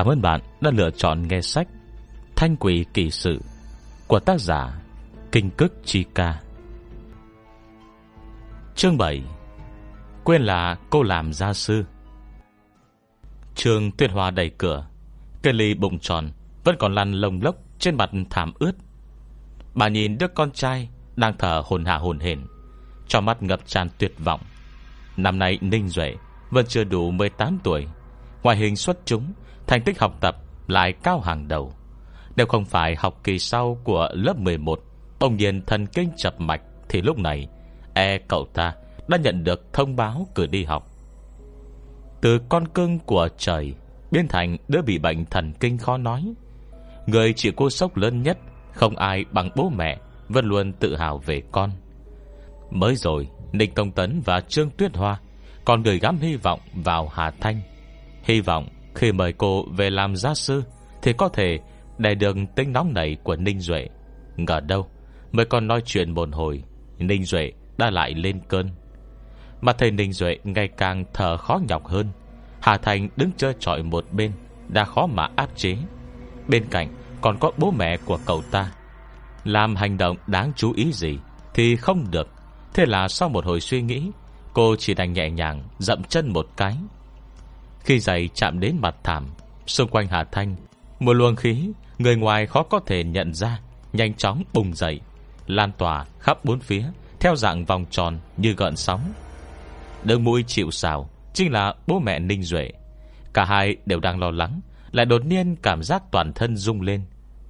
Cảm ơn bạn đã lựa chọn nghe sách Thanh quỷ kỳ sự Của tác giả Kinh Cức Chi Ca. Chương 7 Quên là cô làm gia sư. Trường tuyệt hòa đẩy cửa, Cây ly bụng tròn Vẫn còn lăn lồng lốc trên mặt thảm ướt. Bà nhìn đứa con trai Đang thở hồn hạ hồn hển Cho mắt ngập tràn tuyệt vọng. Năm nay Ninh Duệ Vẫn chưa đủ 18 tuổi, Ngoại hình xuất chúng Thành tích học tập lại cao hàng đầu. Nếu không phải học kỳ sau của lớp 11 Bỗng nhiên thần kinh chập mạch, Thì lúc này E cậu ta đã nhận được thông báo cử đi học. Từ con cưng của trời, Biến thành đứa bị bệnh thần kinh khó nói. Người chịu cô sốc lớn nhất, Không ai bằng bố mẹ, Vẫn luôn tự hào về con. Mới rồi Ninh Công Tấn và Trương Tuyết Hoa, Còn gửi gắm hy vọng vào Hà Thanh. Hy vọng khi mời cô về làm gia sư, Thì có thể đè được tính nóng này của Ninh Duệ. Ngờ đâu, Mới còn nói chuyện một hồi, Ninh Duệ đã lại lên cơn. Mà thầy Ninh Duệ ngày càng thở khó nhọc hơn. Hà Thành đứng chơi trọi một bên, Đã khó mà áp chế. Bên cạnh còn có bố mẹ của cậu ta. Làm hành động đáng chú ý gì Thì không được. Thế là sau một hồi suy nghĩ, Cô chỉ đành nhẹ nhàng dậm chân một cái. Khi giày chạm đến mặt thảm, Xung quanh Hà Thanh, Một luồng khí Người ngoài khó có thể nhận ra, Nhanh chóng bùng dậy, Lan tỏa khắp bốn phía, Theo dạng vòng tròn như gợn sóng. Đương mũi chịu xào Chính là bố mẹ Ninh Duệ. Cả hai đều đang lo lắng, Lại đột nhiên cảm giác toàn thân rung lên.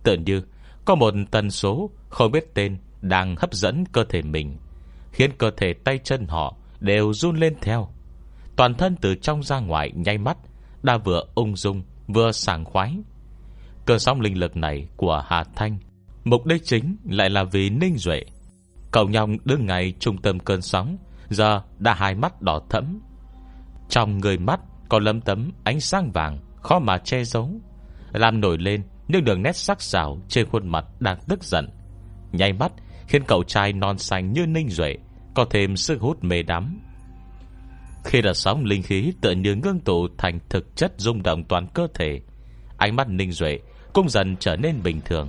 Tự như có một tần số Không biết tên Đang hấp dẫn cơ thể mình, Khiến cơ thể tay chân họ Đều run lên theo. Toàn thân từ trong ra ngoài nhay mắt, Đã vừa ung dung, vừa sảng khoái. Cơn sóng linh lực này Của Hà Thanh, Mục đích chính lại là vì Ninh Duệ. Cậu nhong đứng ngày trung tâm cơn sóng, Giờ đã hai mắt đỏ thẫm. Trong người mắt Có lấm tấm ánh sáng vàng, Khó mà che giấu. Làm nổi lên những đường nét sắc sảo Trên khuôn mặt đang tức giận. Nháy mắt khiến cậu trai non xanh như Ninh Duệ Có thêm sức hút mê đắm. Khi đợt sóng linh khí, Tựa như ngưng tụ thành thực chất rung động toàn cơ thể, Ánh mắt Ninh Duệ Cũng dần trở nên bình thường.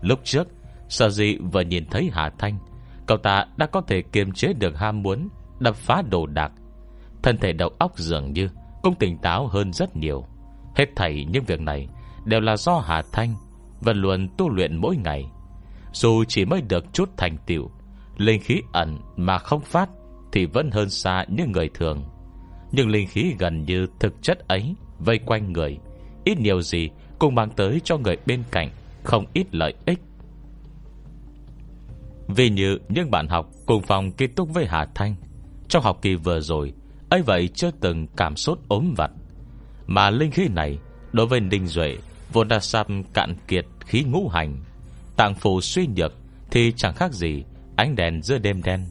Lúc trước, Sở dĩ vừa nhìn thấy Hà Thanh, Cậu ta đã có thể kiềm chế được ham muốn Đập phá đồ đạc. Thân thể đầu óc dường như Cũng tỉnh táo hơn rất nhiều. Hết thảy những việc này Đều là do Hà Thanh Vẫn luôn tu luyện mỗi ngày. Dù chỉ mới được chút thành tựu, Linh khí ẩn mà không phát thì vẫn hơn xa những người thường. Nhưng linh khí gần như thực chất ấy Vây quanh người. Ít nhiều gì cũng mang tới cho người bên cạnh Không ít lợi ích. Vì như những bạn học Cùng phòng kết thúc với Hà Thanh, Trong học kỳ vừa rồi, ấy vậy chưa từng cảm sốt ốm vặt. Mà linh khí này, Đối với Ninh Duệ, Vốn đã sắp cạn kiệt khí ngũ hành, Tạng phủ suy nhược Thì chẳng khác gì Ánh đèn giữa đêm đen.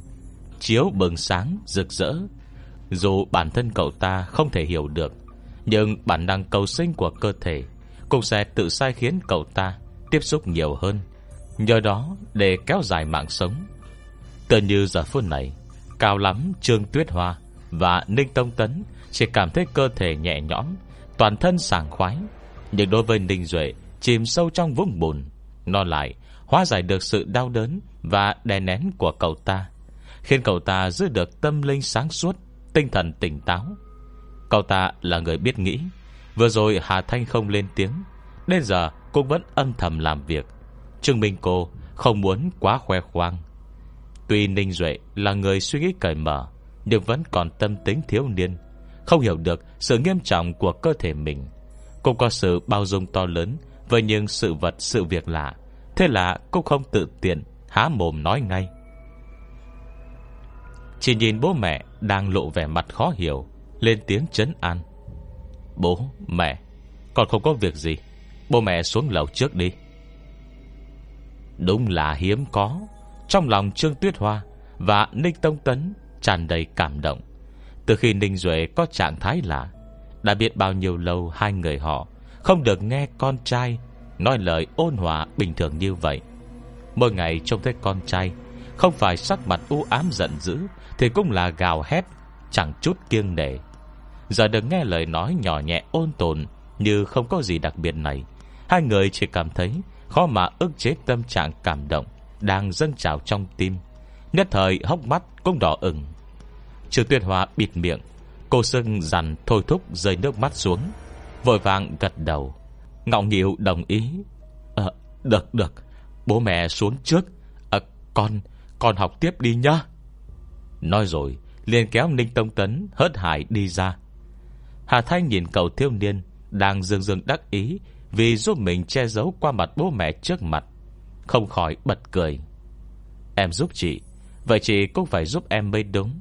Chiếu bừng sáng, rực rỡ. Dù bản thân cậu ta không thể hiểu được, Nhưng bản năng cầu sinh của cơ thể Cũng sẽ tự sai khiến cậu ta Tiếp xúc nhiều hơn, Nhờ đó để kéo dài mạng sống. Tự như giờ phút này, Cao lắm Trương Tuyết Hoa Và Ninh Tông Tấn Chỉ cảm thấy cơ thể nhẹ nhõm, Toàn thân sảng khoái. Nhưng đối với Ninh Duệ, Chìm sâu trong vũng bùn, Nó lại hóa giải được sự đau đớn Và đè nén của cậu ta. Khiến cậu ta giữ được tâm linh sáng suốt, Tinh thần tỉnh táo. Cậu ta là người biết nghĩ, Vừa rồi Hà Thanh không lên tiếng, nên giờ cô vẫn âm thầm làm việc. Trương Minh cô không muốn quá khoe khoang. Tuy Ninh Duệ là người suy nghĩ cởi mở, Nhưng vẫn còn tâm tính thiếu niên, Không hiểu được sự nghiêm trọng của cơ thể mình. Cô có sự bao dung to lớn Với những sự vật, sự việc lạ, Thế là cô không tự tiện Há mồm nói ngay. Chỉ nhìn bố mẹ Đang lộ vẻ mặt khó hiểu Lên tiếng chấn an. Bố, mẹ Còn không có việc gì. Bố mẹ xuống lầu trước đi. Đúng là hiếm có. Trong lòng Trương Tuyết Hoa Và Ninh Tông Tấn tràn đầy cảm động. Từ khi Ninh Duệ có trạng thái lạ Đã biết bao nhiêu lâu Hai người họ Không được nghe con trai Nói lời ôn hòa bình thường như vậy. Mỗi ngày trông thấy con trai Không phải sắc mặt u ám giận dữ thì cũng là gào hét Chẳng chút kiêng nể. Giờ được nghe lời nói nhỏ nhẹ ôn tồn Như không có gì đặc biệt này. Hai người chỉ cảm thấy Khó mà ức chế tâm trạng cảm động Đang dâng trào trong tim. Nhất thời hốc mắt cũng đỏ ửng. Trừ tuyên hòa bịt miệng Cô sưng dằn thôi thúc rơi nước mắt xuống Vội vàng gật đầu. Ngọng nghịu đồng ý. À, Được được. Bố mẹ xuống trước. À, Con Con học tiếp đi nhá. Nói rồi, liền kéo Ninh Tông Tấn, hớt hải đi ra. Hà Thanh nhìn cậu thiếu niên, Đang dương dương đắc ý Vì giúp mình che giấu qua mặt bố mẹ trước mặt, Không khỏi bật cười. Em giúp chị, Vậy chị cũng phải giúp em mới đúng.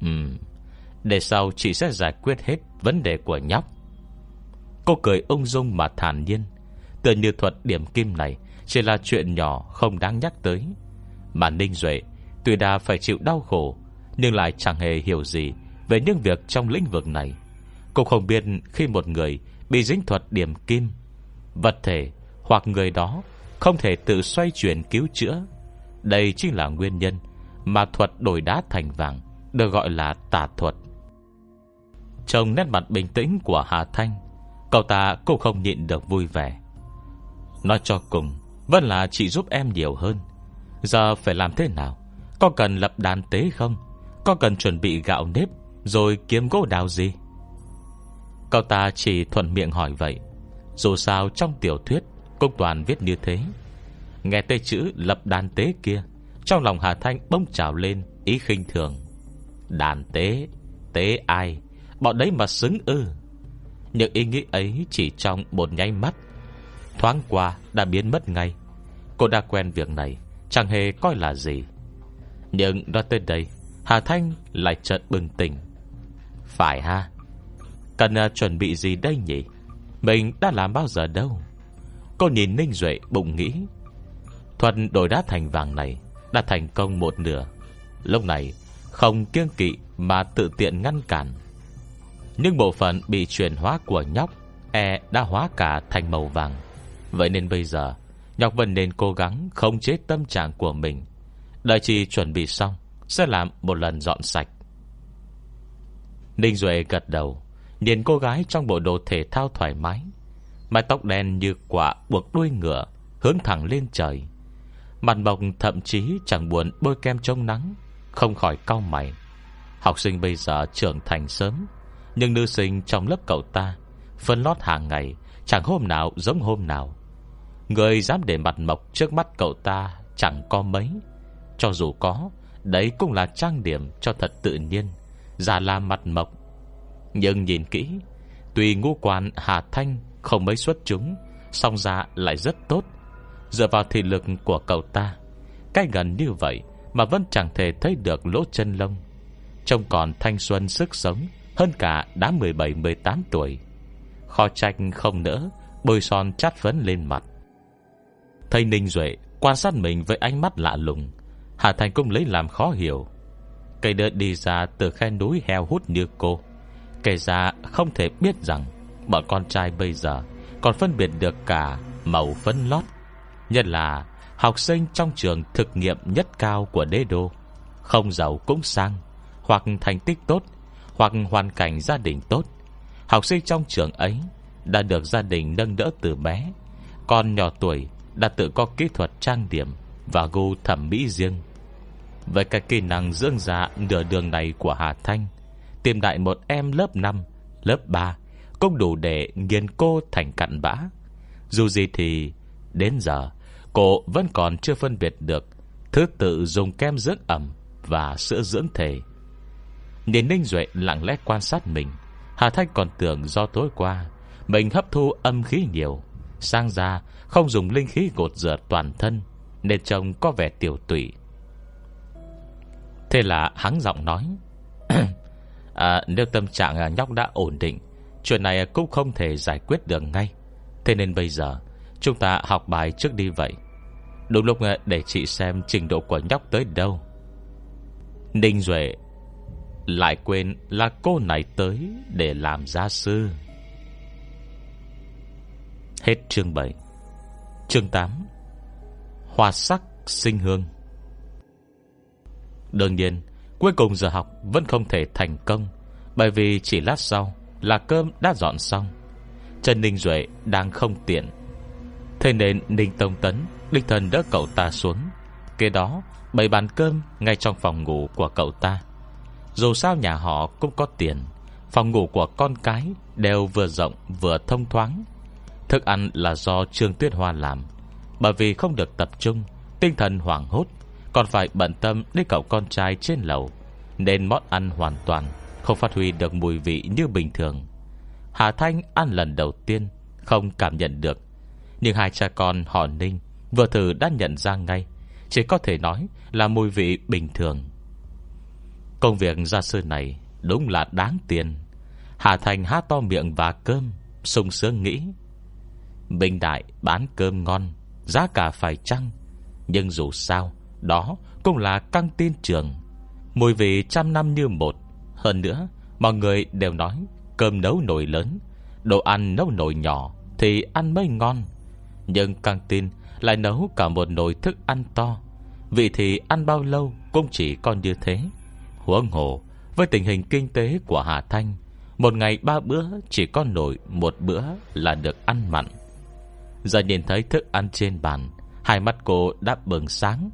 Ừm, Để sau chị sẽ giải quyết hết vấn đề của nhóc. Cô cười ung dung mà thản nhiên. Tựa như thuật điểm kim này, Chỉ là chuyện nhỏ, không đáng nhắc tới. Mà Ninh Duệ, Tuy đã phải chịu đau khổ nhưng lại chẳng hề hiểu gì Về những việc trong lĩnh vực này. Cũng không biết khi một người Bị dính thuật điểm kim, Vật thể hoặc người đó Không thể tự xoay chuyển cứu chữa. Đây chính là nguyên nhân Mà thuật đổi đá thành vàng, Được gọi là tà thuật. Trong nét mặt bình tĩnh của Hà Thanh, Cậu ta cũng không nhịn được vui vẻ. Nói cho cùng, Vẫn là chị giúp em nhiều hơn. Giờ phải làm thế nào? Có cần lập đàn tế không? Có cần chuẩn bị gạo nếp Rồi kiếm gỗ đào gì? Cậu ta chỉ thuận miệng hỏi vậy. Dù sao trong tiểu thuyết công toàn viết như thế. Nghe tê chữ lập đàn tế kia, Trong lòng Hà Thanh bông trào lên Ý khinh thường. Đàn tế Tế ai? Bọn đấy mà xứng ư. Những ý nghĩ ấy chỉ trong một nháy mắt, Thoáng qua đã biến mất ngay. Cô đã quen việc này, Chẳng hề coi là gì. Nhưng nói tới đây Hà Thanh lại chợt bừng tỉnh. Phải ha Cần uh, chuẩn bị gì đây nhỉ? Mình đã làm bao giờ đâu? Cô nhìn Ninh Duệ bụng nghĩ. Thuần đổi đá thành vàng này Đã thành công một nửa. Lúc này không kiêng kỵ Mà tự tiện ngăn cản. Nhưng bộ phận bị chuyển hóa của nhóc E đã hóa cả thành màu vàng. Vậy nên bây giờ Nhóc vẫn nên cố gắng khống chế tâm trạng của mình. Đợi chị chuẩn bị xong sẽ làm một lần dọn sạch. Ninh Duệ gật đầu, Nhìn cô gái trong bộ đồ thể thao thoải mái. Mái tóc đen như quả buộc đuôi ngựa, Hướng thẳng lên trời. Mặt mộc thậm chí chẳng buồn bôi kem chống nắng, Không khỏi cau mày. Học sinh bây giờ trưởng thành sớm, nhưng nữ sinh trong lớp cậu ta Phân lót hàng ngày, Chẳng hôm nào giống hôm nào. Người dám để mặt mộc trước mắt cậu ta Chẳng có mấy, Cho dù có Đấy cũng là trang điểm cho thật tự nhiên Giả là mặt mộc. Nhưng nhìn kỹ, Tuy ngũ quan Hà Thanh không mấy xuất chúng, Song ra lại rất tốt. Dựa vào thị lực của cậu ta Cách gần như vậy Mà vẫn chẳng thể thấy được lỗ chân lông. Trông còn thanh xuân sức sống hơn cả đã 17-18 tuổi. Kho tranh không nỡ, Bôi son chát phấn lên mặt. Thầy Ninh Duệ Quan sát mình với ánh mắt lạ lùng. Hà Thành cũng lấy làm khó hiểu. Cây đợt đi ra từ khe núi heo hút như cô. Kể ra không thể biết rằng Bọn con trai bây giờ Còn phân biệt được cả màu phấn lót. Nhất là Học sinh trong trường thực nghiệm nhất cao của đế đô. Không giàu cũng sang Hoặc thành tích tốt hoặc hoàn cảnh gia đình tốt. Học sinh trong trường ấy đã được gia đình nâng đỡ từ bé, còn nhỏ tuổi đã tự có kỹ thuật trang điểm và gu thẩm mỹ riêng. Với cái kỹ năng dưỡng dạ nửa đường này của Hà Thanh, tìm đại một em lớp 5, lớp 3 cũng đủ để nghiền cô thành cặn bã. Dù gì thì đến giờ cô vẫn còn chưa phân biệt được thứ tự dùng kem dưỡng ẩm và sữa dưỡng thể. Nhìn Ninh Duệ lặng lẽ quan sát mình Hà Thanh còn tưởng do tối qua Mình hấp thu âm khí nhiều Sang ra không dùng linh khí gột rửa toàn thân nên trông có vẻ tiểu tụy. Thế là hắn giọng nói à, Nếu tâm trạng à, nhóc đã ổn định Chuyện này cũng không thể giải quyết được ngay. Thế nên bây giờ Chúng ta học bài trước đi vậy. Đúng lúc à, để chị xem trình độ của nhóc tới đâu. Ninh Duệ lại quên là cô này tới Để làm gia sư. Hết chương 7 Chương 8 Hoa sắc sinh hương. Đương nhiên, Cuối cùng giờ học vẫn không thể thành công, Bởi vì chỉ lát sau Là cơm đã dọn xong. Trần Ninh Duệ đang không tiện. Thế nên Ninh Tông Tấn Đích thần đỡ cậu ta xuống, Kế đó bày bàn cơm Ngay trong phòng ngủ của cậu ta. Dù sao nhà họ cũng có tiền, Phòng ngủ của con cái Đều vừa rộng vừa thông thoáng. Thức ăn là do Trương Tuyết Hoa làm. Bởi vì không được tập trung, Tinh thần hoảng hốt, Còn phải bận tâm đến cậu con trai trên lầu, Nên món ăn hoàn toàn Không phát huy được mùi vị như bình thường. Hà Thanh ăn lần đầu tiên, Không cảm nhận được. Nhưng hai cha con họ Ninh Vừa thử đã nhận ra ngay, Chỉ có thể nói là mùi vị bình thường. Công việc gia sư này Đúng là đáng tiền. Hà Thành há to miệng và cơm, sung sướng nghĩ. Bình Đại bán cơm ngon Giá cả phải chăng? Nhưng dù sao, Đó cũng là căng tin trường. Mùi vị trăm năm như một. Hơn nữa, Mọi người đều nói Cơm nấu nồi lớn, Đồ ăn nấu nồi nhỏ Thì ăn mới ngon. Nhưng căng tin lại nấu cả một nồi thức ăn to. Vị thì ăn bao lâu Cũng chỉ còn như thế. Huống hồ, Với tình hình kinh tế của Hà Thanh, Một ngày ba bữa chỉ có nổi Một bữa là được ăn mặn. Giờ nhìn thấy thức ăn trên bàn, Hai mắt cô đã bừng sáng.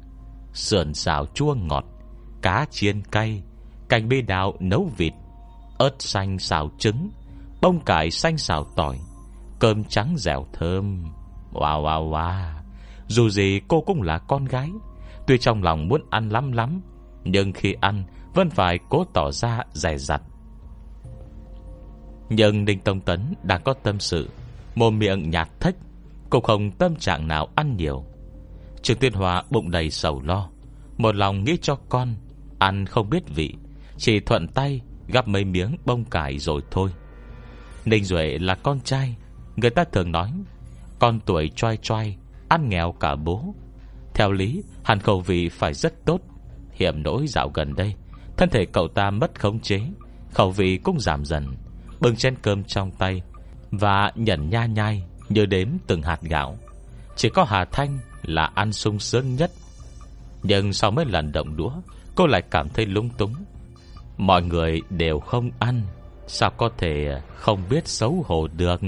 Sườn xào chua ngọt, Cá chiên cay, Cành bê đào nấu vịt, Ớt xanh xào trứng, Bông cải xanh xào tỏi, Cơm trắng dẻo thơm. Wow wow wow. Dù gì cô cũng là con gái, Tuy trong lòng muốn ăn lắm lắm, Nhưng khi ăn Vẫn phải cố tỏ ra dè dặt. Nhưng Đinh Tông Tấn đang có tâm sự Mồm miệng nhạt thách Cô không tâm trạng nào ăn nhiều. Trường tiên Hòa bụng đầy sầu lo, Một lòng nghĩ cho con, Ăn không biết vị, Chỉ thuận tay gắp mấy miếng bông cải rồi thôi. Ninh Duệ là con trai, Người ta thường nói, Con tuổi choai choai, Ăn nghèo cả bố. Theo lý, hẳn khẩu vị phải rất tốt, Hiểm nỗi dạo gần đây, Thân thể cậu ta mất khống chế, Khẩu vị cũng giảm dần, Bưng chén cơm trong tay Và nhận nha nhai. Như đếm từng hạt gạo. Chỉ có Hà Thanh là ăn sung sướng nhất. Nhưng sau mấy lần động đũa, Cô lại cảm thấy lung túng. Mọi người đều không ăn, Sao có thể không biết xấu hổ được?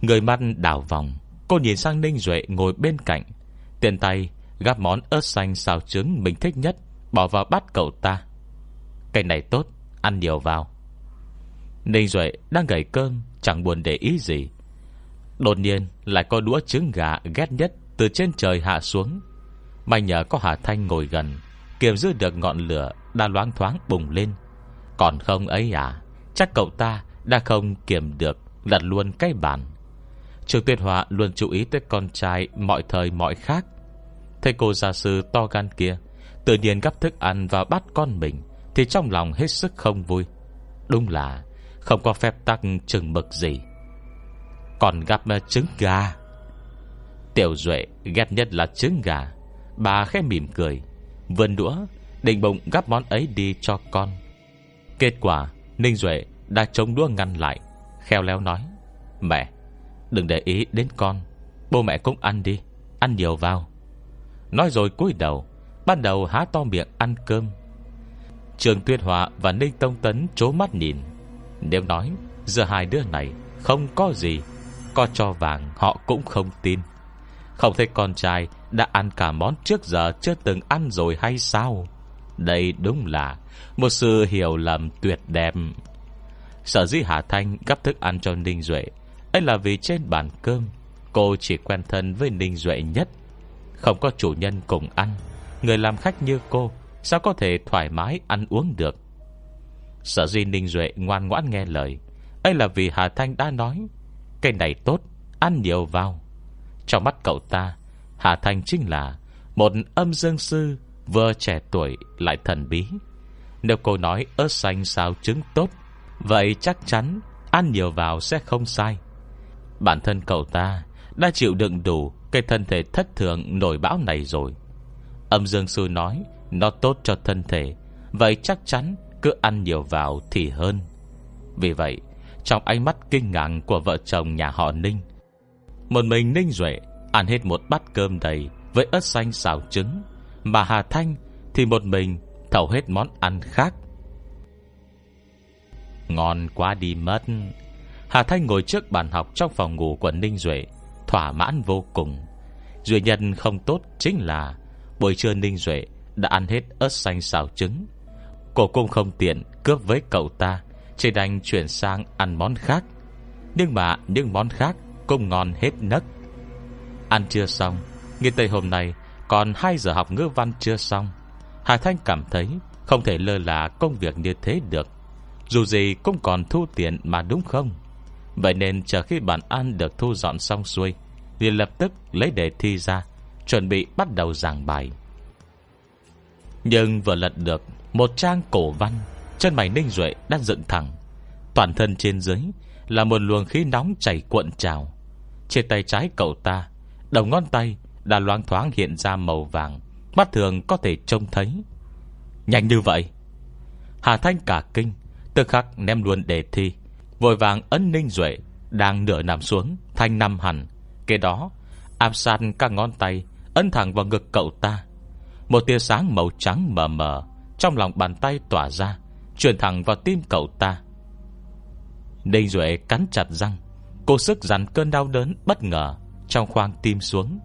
Người mắt đảo vòng, Cô nhìn sang Ninh Duệ ngồi bên cạnh. Tiền tay gắp món ớt xanh xào trứng mình thích nhất, Bỏ vào bát cậu ta. Cái này tốt, Ăn nhiều vào. Ninh Duệ đang gầy cơm Chẳng buồn để ý gì. Đột nhiên lại có đũa trứng gà ghét nhất Từ trên trời hạ xuống. May nhờ có Hà Thanh ngồi gần, Kiềm giữ được ngọn lửa Đã loáng thoáng bùng lên. Còn không ấy à Chắc cậu ta đã không kiềm được, Lật luôn cái bàn. Trường Tuyệt Hòa luôn chú ý tới con trai Mọi thời mọi khác. Thầy cô gia sư to gan kia, Tự nhiên gấp thức ăn vào bắt con mình, Thì trong lòng hết sức không vui. Đúng là không có phép tắc chừng mực gì. Còn gặp à, trứng gà. Tiểu Duệ ghét nhất là trứng gà. Bà khẽ mỉm cười. Vươn đũa, Định bụng gắp món ấy đi cho con. Kết quả, Ninh Duệ đã chống đũa ngăn lại, Khéo léo nói, Mẹ, đừng để ý đến con. Bố mẹ cũng ăn đi, Ăn nhiều vào. Nói rồi cúi đầu Ban đầu há to miệng ăn cơm. Trường Tuyên Hòa và Ninh Tông Tấn chố mắt nhìn. Nếu nói Giờ hai đứa này không có gì, Có cho vàng họ cũng không tin. Không thấy con trai Đã ăn cả món trước giờ Chưa từng ăn rồi hay sao? Đây đúng là Một sự hiểu lầm tuyệt đẹp. Sở dĩ Hà Thanh gấp thức ăn cho Ninh Duệ, ấy là vì trên bàn cơm, Cô chỉ quen thân với Ninh Duệ nhất. Không có chủ nhân cùng ăn, Người làm khách như cô, Sao có thể thoải mái ăn uống được? Sở di Ninh Duệ ngoan ngoãn nghe lời. Ấy là vì Hà Thanh đã nói cây này tốt, Ăn nhiều vào. Trong mắt cậu ta, Hà Thanh chính là Một âm dương sư Vừa trẻ tuổi lại thần bí. Nếu cô nói ớt xanh sao trứng tốt, Vậy chắc chắn Ăn nhiều vào sẽ không sai. Bản thân cậu ta Đã chịu đựng đủ Cái thân thể thất thường nổi bão này rồi. Âm dương sư nói, Nó tốt cho thân thể, Vậy chắc chắn cứ ăn nhiều vào thì hơn. Vì vậy, Trong ánh mắt kinh ngạc của vợ chồng nhà họ Ninh, Một mình Ninh Duệ Ăn hết một bát cơm đầy Với ớt xanh xào trứng, Mà Hà Thanh thì một mình Thầu hết món ăn khác. Ngon quá đi mất. Hà Thanh ngồi trước bàn học Trong phòng ngủ của Ninh Duệ, Thỏa mãn vô cùng. Duy nhân không tốt chính là Buổi trưa Ninh Duệ đã ăn hết ớt xanh xào trứng. Cô cũng không tiện cướp với cậu ta, Chỉ đành chuyển sang ăn món khác. Nhưng mà những món khác Cũng ngon hết nấc. Ăn chưa xong Nghe tây hôm nay, còn 2 giờ học ngữ văn chưa xong. Hà Thanh cảm thấy Không thể lơ là công việc như thế được. Dù gì cũng còn thu tiền mà đúng không? Vậy nên chờ khi bàn ăn được thu dọn xong xuôi liền lập tức lấy đề thi ra, Chuẩn bị bắt đầu giảng bài. Nhưng vừa lật được một trang cổ văn, Chân mày ninh duệ đang dựng thẳng. Toàn thân trên dưới Là một luồng khí nóng chảy cuộn trào. Trên tay trái cậu ta, Đầu ngón tay đã loang thoáng hiện ra màu vàng, Mắt thường có thể trông thấy. Nhanh như vậy? Hà Thanh cả kinh, Tức khắc ném luôn đề thi, Vội vàng ấn ninh duệ Đang nửa nằm xuống, Thanh năm hẳn. Kế đó, áp sát các ngón tay Ấn thẳng vào ngực cậu ta. Một tia sáng màu trắng mờ mờ trong lòng bàn tay tỏa ra Chuyển thẳng vào tim cậu ta. Đinh Duệ cắn chặt răng, cố sức dằn cơn đau đớn bất ngờ Trong khoang tim xuống.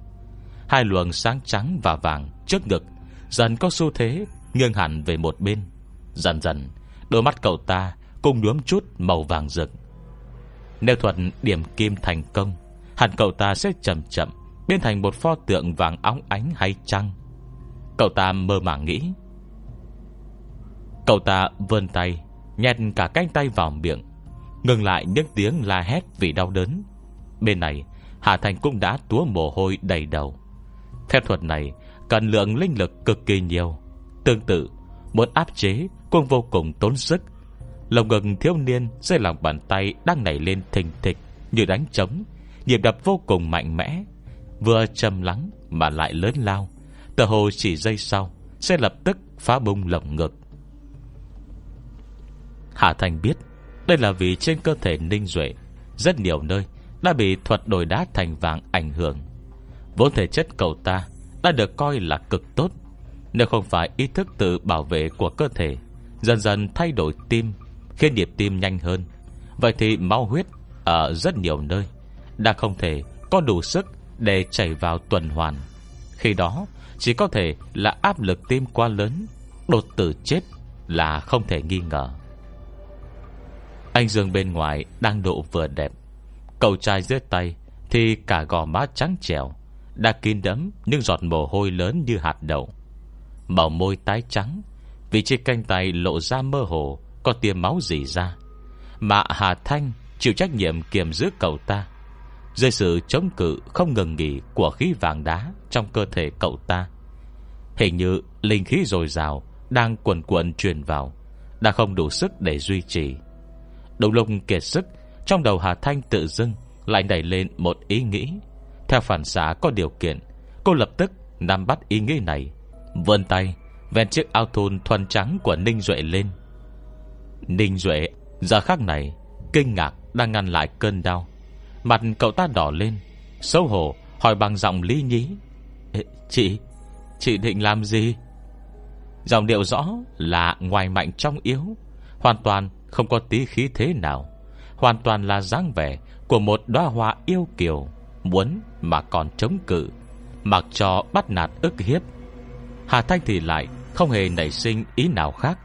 Hai luồng sáng trắng và vàng trước ngực Dần có xu thế nghiêng hẳn về một bên. Dần dần, Đôi mắt cậu ta cùng nhuốm chút màu vàng rực. Nếu thuật điểm kim thành công, Hẳn cậu ta sẽ chậm chậm Biến thành một pho tượng vàng óng ánh hay chăng? Cậu ta mơ màng nghĩ. Cậu ta vươn tay, Nhét cả cánh tay vào miệng, Ngừng lại những tiếng la hét vì đau đớn. Bên này, Hà Thành cũng đã túa mồ hôi đầy đầu. Phép thuật này, Cần lượng linh lực cực kỳ nhiều. Tương tự, Muốn áp chế cũng vô cùng tốn sức. Lồng ngực thiếu niên Dưới lòng bàn tay đang nảy lên thình thịch Như đánh trống, Nhịp đập vô cùng mạnh mẽ. Vừa trầm lắng mà lại lớn lao Tờ hồ chỉ giây sau Sẽ lập tức phá bung lồng ngực. Hà Thành biết Đây là vì trên cơ thể Ninh Duệ Rất nhiều nơi Đã bị thuật đổi đá thành vàng ảnh hưởng. Vốn thể chất cậu ta Đã được coi là cực tốt, Nếu không phải ý thức tự bảo vệ của cơ thể Dần dần thay đổi tim, Khiến nhịp tim nhanh hơn. Vậy thì máu huyết Ở rất nhiều nơi Đã không thể có đủ sức Để chảy vào tuần hoàn. Khi đó, chỉ có thể là áp lực tim quá lớn, Đột tử chết là không thể nghi ngờ. Anh Dương bên ngoài đang độ vừa đẹp. Cậu trai dưới tay Thì cả gò má trắng trẻo, đã kín đấm Nhưng giọt mồ hôi lớn như hạt đậu. Màu môi tái trắng, vì trên canh tay lộ ra mơ hồ, Có tia máu gì ra. Mà Hà Thanh chịu trách nhiệm kiềm giữ cậu ta. Dưới sự chống cự không ngừng nghỉ Của khí vàng đá Trong cơ thể cậu ta, Hình như linh khí dồi dào Đang quần quần truyền vào, Đã không đủ sức để duy trì đầu lông kiệt sức, Trong đầu Hà Thanh tự dưng Lại đẩy lên một ý nghĩ. Theo phản xạ có điều kiện, Cô lập tức nắm bắt ý nghĩ này. Vươn tay Ven chiếc ao thun thuần trắng của Ninh Duệ lên. Ninh Duệ, Giờ khắc này, Kinh ngạc đang ngăn lại cơn đau. Mặt cậu ta đỏ lên, Xấu hổ hỏi bằng giọng lý nhí. Chị Chị định làm gì? Giọng điệu rõ là ngoài mạnh trong yếu, Hoàn toàn không có tí khí thế nào. Hoàn toàn là dáng vẻ Của một đóa hoa yêu kiều, Muốn mà còn chống cự, Mặc cho bắt nạt ức hiếp. Hà Thanh thì lại Không hề nảy sinh ý nào khác.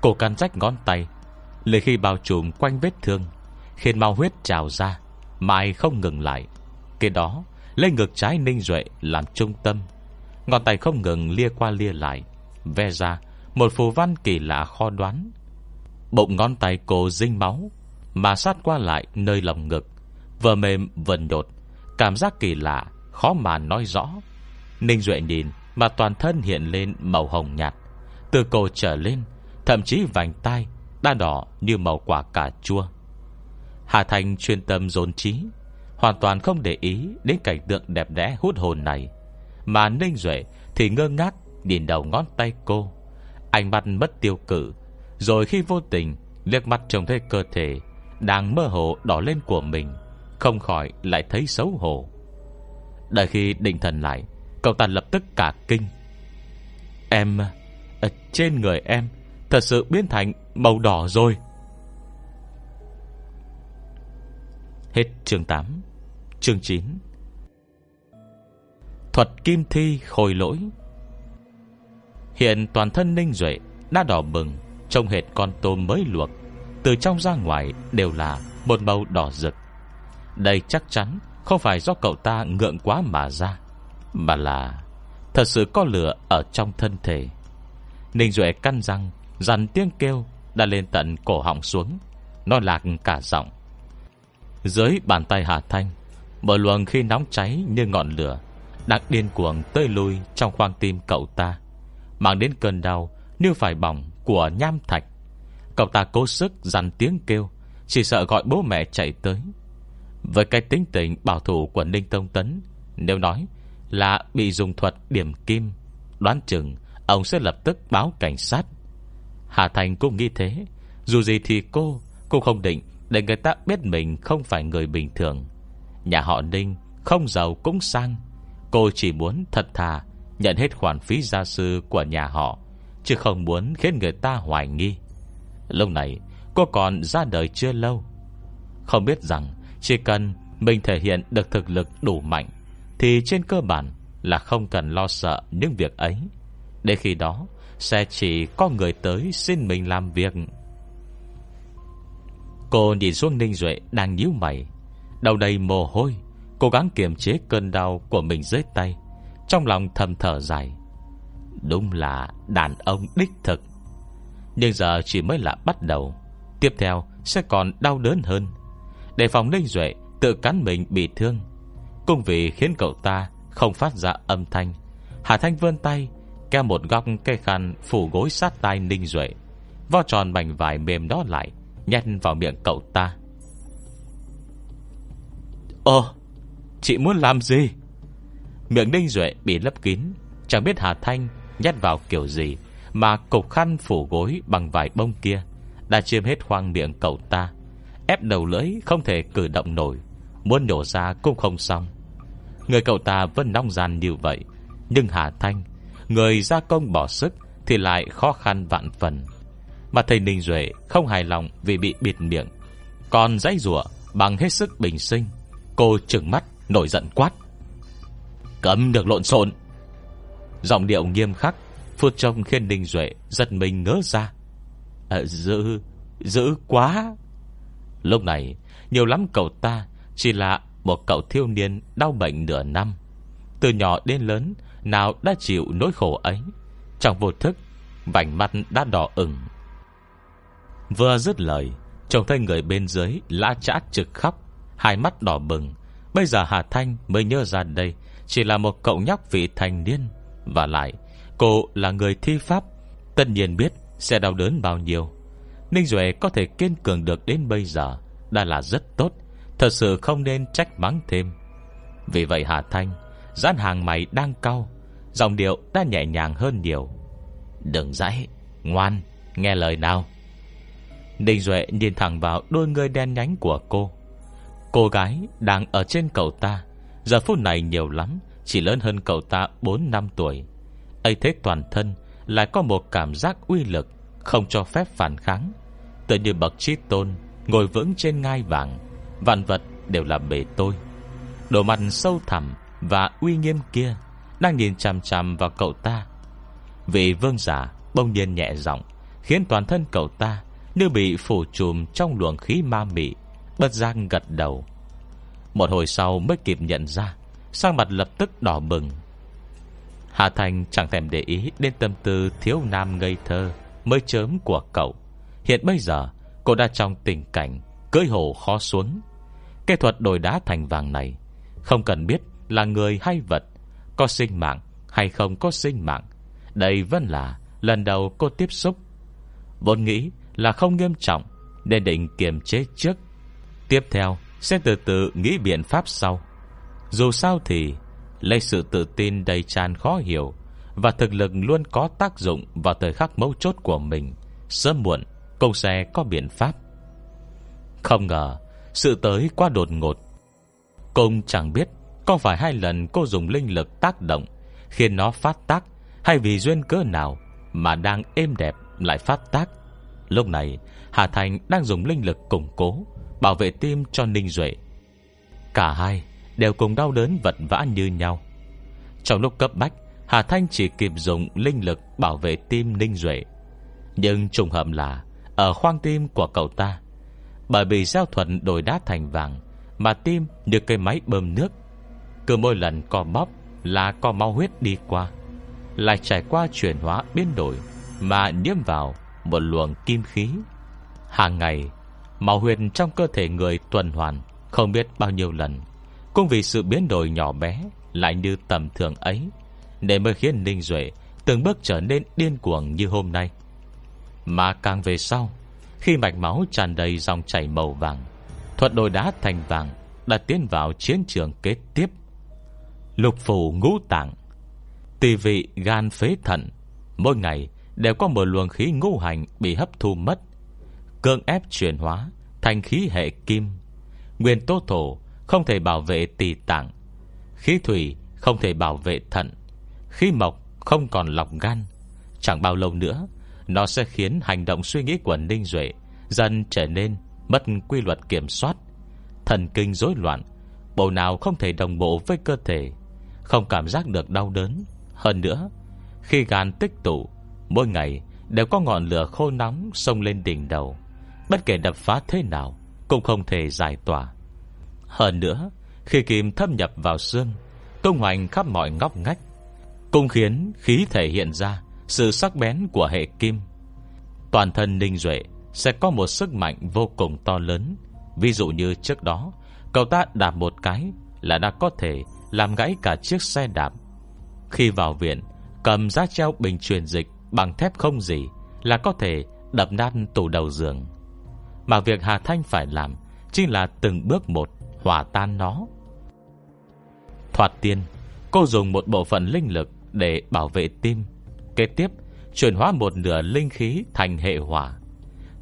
Cổ căn rách ngón tay Lệ khi bao trùm quanh vết thương, Khiến mau huyết trào ra Mai không ngừng lại. Kế đó lấy ngực trái ninh duệ làm trung tâm. Ngón tay không ngừng lia qua lia lại, Ve ra Một phù văn kỳ lạ khó đoán. Bụng ngón tay cô dinh máu, Mà sát qua lại nơi lòng ngực, Vừa mềm vừa nhột, Cảm giác kỳ lạ, Khó mà nói rõ. Ninh Duệ nhìn mà toàn thân hiện lên màu hồng nhạt, Từ cổ trở lên, Thậm chí vành tai Đã đỏ như màu quả cà chua. Hà Thành chuyên tâm dồn trí, Hoàn toàn không để ý Đến cảnh tượng đẹp đẽ hút hồn này, Mà Ninh Duệ thì ngơ ngác Nhìn đầu ngón tay cô, Ánh mắt mất tiêu cử rồi khi vô tình, liếc mắt trông thấy cơ thể Đang mơ hồ đỏ lên của mình, không khỏi lại thấy xấu hổ. Đợi khi định thần lại, Cậu ta lập tức cả kinh. Em, ở Trên người em, Thật sự biến thành màu đỏ rồi. Hết chương 8 Chương 9 Thuật kim thi khôi lỗi. Hiện toàn thân Ninh Duệ Đã đỏ bừng. Trông hệt con tôm mới luộc. Từ trong ra ngoài đều là Một màu đỏ rực. Đây chắc chắn không phải do cậu ta ngượng quá mà ra, Mà là Thật sự có lửa ở trong thân thể. Ninh Duệ căn răng, Dằn tiếng kêu, Đã lên tận cổ họng xuống, Nó lạc cả giọng. Dưới bàn tay Hà Thanh Mở luồng khi nóng cháy như ngọn lửa Đang điên cuồng tơi lui Trong khoang tim cậu ta, Mang đến cơn đau như phải bỏng. Của nham thạch. Cậu ta cố sức dằn tiếng kêu, Chỉ sợ gọi bố mẹ chạy tới. Với cái tính tình bảo thủ của Ninh Tông Tấn, Nếu nói là bị dùng thuật điểm kim, Đoán chừng Ông sẽ lập tức báo cảnh sát. Hà Thành cũng nghĩ thế, Dù gì thì cô Cũng không định để người ta biết mình không phải người bình thường. Nhà họ Ninh Không giàu cũng sang, Cô chỉ muốn thật thà Nhận hết khoản phí gia sư của nhà họ. Chứ không muốn khiến người ta hoài nghi. Lúc này, Cô còn ra đời chưa lâu. Không biết rằng, Chỉ cần mình thể hiện được thực lực đủ mạnh, Thì trên cơ bản Là không cần lo sợ những việc ấy. Để khi đó, Sẽ chỉ có người tới xin mình làm việc. Cô nhìn xuống Ninh Duệ Đang nhíu mày. Đầu đầy mồ hôi, Cố gắng kiềm chế cơn đau của mình dưới tay, Trong lòng thầm thở dài. Đúng là đàn ông đích thực. Nhưng giờ chỉ mới là bắt đầu. Tiếp theo sẽ còn đau đớn hơn. Để phòng Ninh Duệ, Tự cắn mình bị thương. Cùng vì khiến cậu ta Không phát ra âm thanh. Hà Thanh vươn tay, Kéo một góc cây khăn phủ gối sát tai Ninh Duệ. Vo tròn mảnh vải mềm đó lại, Nhét vào miệng cậu ta. Ồ Chị muốn làm gì? Miệng Ninh Duệ bị lấp kín. Chẳng biết Hà Thanh nhét vào kiểu gì Mà cục khăn phủ gối bằng vải bông kia, Đã chiếm hết khoang miệng cậu ta, Ép đầu lưỡi không thể cử động nổi, Muốn nhổ ra cũng không xong. Người cậu ta vẫn nóng gian như vậy, Nhưng Hà Thanh, Người gia công bỏ sức Thì lại khó khăn vạn phần. Mà thầy Ninh Duệ không hài lòng Vì bị bịt miệng, Còn dãy rủa bằng hết sức bình sinh, Cô trừng mắt, nổi giận quát. Cấm được lộn xộn Giọng điệu nghiêm khắc Phút trông khiến đình Duệ giật mình ngỡ ra. À, Dữ Dữ quá. Lúc này nhiều lắm cậu ta Chỉ là một cậu thiếu niên Đau bệnh nửa năm. Từ nhỏ đến lớn Nào đã chịu nỗi khổ ấy. Trong vô thức Vành mắt đã đỏ ửng. Vừa dứt lời Trông thấy người bên dưới lã chã trực khóc. Hai mắt đỏ bừng. Bây giờ Hà Thanh mới nhớ ra đây Chỉ là một cậu nhóc vị thành niên. Và lại, Cô là người thi pháp, Tất nhiên biết sẽ đau đớn bao nhiêu. Ninh Duệ có thể kiên cường được đến bây giờ Đã là rất tốt, Thật sự không nên trách mắng thêm. Vì vậy Hà Thanh Gián hàng mày đang cau dòng điệu đã nhẹ nhàng hơn nhiều. Đừng dãy Ngoan, Nghe lời nào. Ninh Duệ nhìn thẳng vào đôi người đen nhánh của cô. Cô gái đang ở trên cậu ta, Giờ phút này nhiều lắm chỉ lớn hơn cậu ta 4 năm tuổi. Ấy thế toàn thân Lại có một cảm giác uy lực Không cho phép phản kháng. Tự như bậc trí tôn Ngồi vững trên ngai vàng, Vạn vật đều là bề tôi. Đồ mặt sâu thẳm Và uy nghiêm kia Đang nhìn chằm chằm vào cậu ta. Vị vương giả bông nhiên nhẹ giọng Khiến toàn thân cậu ta Như bị phủ trùm trong luồng khí ma mị, Bất giác gật đầu. Một hồi sau mới kịp nhận ra Sang mặt lập tức đỏ bừng. Hà Thành chẳng thèm để ý Đến tâm tư thiếu nam ngây thơ Mới chớm của cậu. Hiện bây giờ, cô đã trong tình cảnh Cưới hồ khó xuống. Kỹ thuật đổi đá thành vàng này, Không cần biết là người hay vật, Có sinh mạng hay không có sinh mạng. Đây vẫn là lần đầu cô tiếp xúc. Vốn nghĩ là không nghiêm trọng, Nên định kiềm chế trước. Tiếp theo, sẽ từ từ nghĩ biện pháp sau. Dù sao thì, Lấy sự tự tin đầy tràn khó hiểu Và thực lực luôn có tác dụng Vào thời khắc mấu chốt của mình, Sớm muộn Cô sẽ có biện pháp. Không ngờ, Sự tới quá đột ngột. Công chẳng biết Có phải hai lần cô dùng linh lực tác động Khiến nó phát tác Hay vì duyên cớ nào Mà đang êm đẹp lại phát tác. Lúc này, Hà Thành đang dùng linh lực củng cố, Bảo vệ tim cho Ninh Duệ. Cả hai đều cùng đau đớn vật vã như nhau. Trong lúc cấp bách, Hà Thanh chỉ kịp dùng linh lực bảo vệ tim Ninh Duệ. Nhưng trùng hợp là, Ở khoang tim của cậu ta, Bởi vì giao thuận đổi đá thành vàng Mà tim như cây máy bơm nước, Cứ mỗi lần co bóp Là co máu huyết đi qua, Lại trải qua chuyển hóa biến đổi Mà nhiễm vào Một luồng kim khí. Hàng ngày, máu huyết trong cơ thể người tuần hoàn Không biết bao nhiêu lần cũng vì sự biến đổi nhỏ bé, Lại như tầm thường ấy, Để mới khiến Ninh Duệ Từng bước trở nên điên cuồng như hôm nay. Mà càng về sau, Khi mạch máu tràn đầy dòng chảy màu vàng, Thuật đổi đá thành vàng Đã tiến vào chiến trường kế tiếp. Lục phủ ngũ tạng, Tỳ vị gan phế thận Mỗi ngày đều có một luồng khí ngũ hành Bị hấp thu mất Cương ép chuyển hóa Thành khí hệ kim, Nguyên tố thổ không thể bảo vệ tỳ tạng. Khí thủy không thể bảo vệ thận. Khí mộc không còn lọc gan. Chẳng bao lâu nữa, Nó sẽ khiến hành động suy nghĩ của Ninh Duệ Dần trở nên Mất quy luật kiểm soát. Thần kinh rối loạn Bộ nào không thể đồng bộ với cơ thể, Không cảm giác được đau đớn. Hơn nữa, Khi gan tích tụ, Mỗi ngày đều có ngọn lửa khô nóng Xông lên đỉnh đầu. Bất kể đập phá thế nào, Cũng không thể giải tỏa. Hơn nữa, Khi kim thâm nhập vào xương, Công hoành khắp mọi ngóc ngách, Cũng khiến khí thể hiện ra Sự sắc bén của hệ kim. Toàn thân Ninh Duệ Sẽ có một sức mạnh vô cùng to lớn. Ví dụ như trước đó, Cậu ta đạp một cái Là đã có thể làm gãy cả chiếc xe đạp. Khi vào viện, Cầm giá treo bình truyền dịch Bằng thép không gì Là có thể đập nát tủ đầu giường. Mà việc Hà Thanh phải làm Chính là từng bước một. Hòa tan nó. Thoạt tiên, Cô dùng một bộ phận linh lực Để bảo vệ tim. Kế tiếp, chuyển hóa một nửa linh khí Thành hệ hỏa.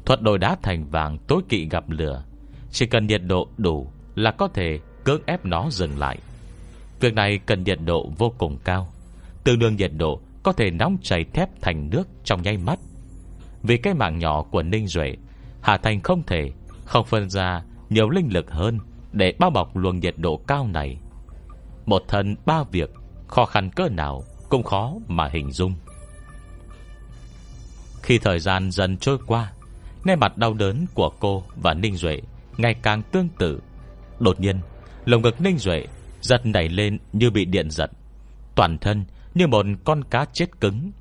Thuật đổi đá thành vàng tối kỵ gặp lửa. Chỉ cần nhiệt độ đủ Là có thể cưỡng ép nó dừng lại. Việc này cần nhiệt độ vô cùng cao, Tương đương nhiệt độ Có thể nóng chảy thép thành nước Trong nháy mắt. Vì cái mạng nhỏ của Ninh Duệ, Hà Thành không thể Không phân ra nhiều linh lực hơn để bao bọc luồng nhiệt độ cao này. Một thân ba việc, Khó khăn cỡ nào Cũng khó mà hình dung. Khi thời gian dần trôi qua, Nét mặt đau đớn của cô và Ninh Duệ Ngày càng tương tự. Đột nhiên, Lồng ngực Ninh Duệ Giật nảy lên như bị điện giật, Toàn thân như một con cá chết cứng.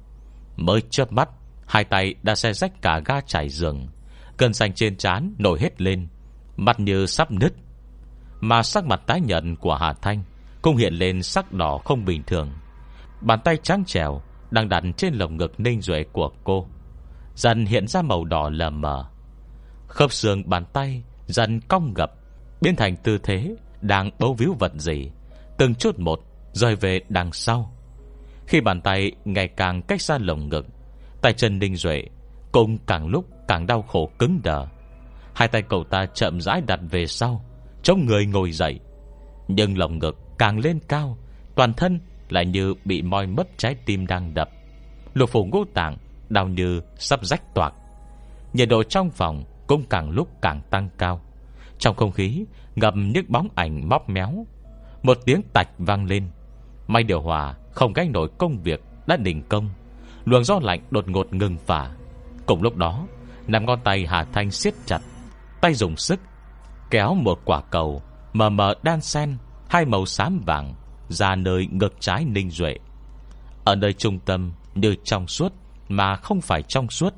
Mới chớp mắt, Hai tay đã xe rách cả ga trải giường Cơn xanh trên trán nổi hết lên Mặt như sắp nứt. Mà sắc mặt tái nhận của Hà Thanh Cũng hiện lên sắc đỏ không bình thường. Bàn tay trắng trèo Đang đặt trên lồng ngực ninh duệ của cô. Dần hiện ra màu đỏ lờ mờ. Khớp xương bàn tay Dần cong gập Biến thành tư thế Đang bấu víu vật gì, Từng chút một rơi về đằng sau. Khi bàn tay ngày càng cách xa lồng ngực, Tay chân ninh duệ Cũng càng lúc càng đau khổ cứng đờ. Hai tay cậu ta chậm rãi đặt về sau Chống người ngồi dậy. Nhưng lồng ngực càng lên cao, Toàn thân lại như bị moi mất trái tim đang đập. Lục phủ ngũ tạng Đau như sắp rách toạc. Nhiệt độ trong phòng Cũng càng lúc càng tăng cao. Trong không khí ngầm những bóng ảnh móc méo. Một tiếng tạch vang lên. May điều hòa không gánh nổi công việc Đã đình công. Luồng gió lạnh đột ngột ngừng phả. Cùng lúc đó Nằm ngón tay Hà Thanh siết chặt, Tay dùng sức Kéo một quả cầu Mờ mờ đan sen, Hai màu xám vàng, Ra nơi ngực trái ninh duệ. Ở nơi trung tâm như trong suốt Mà không phải trong suốt,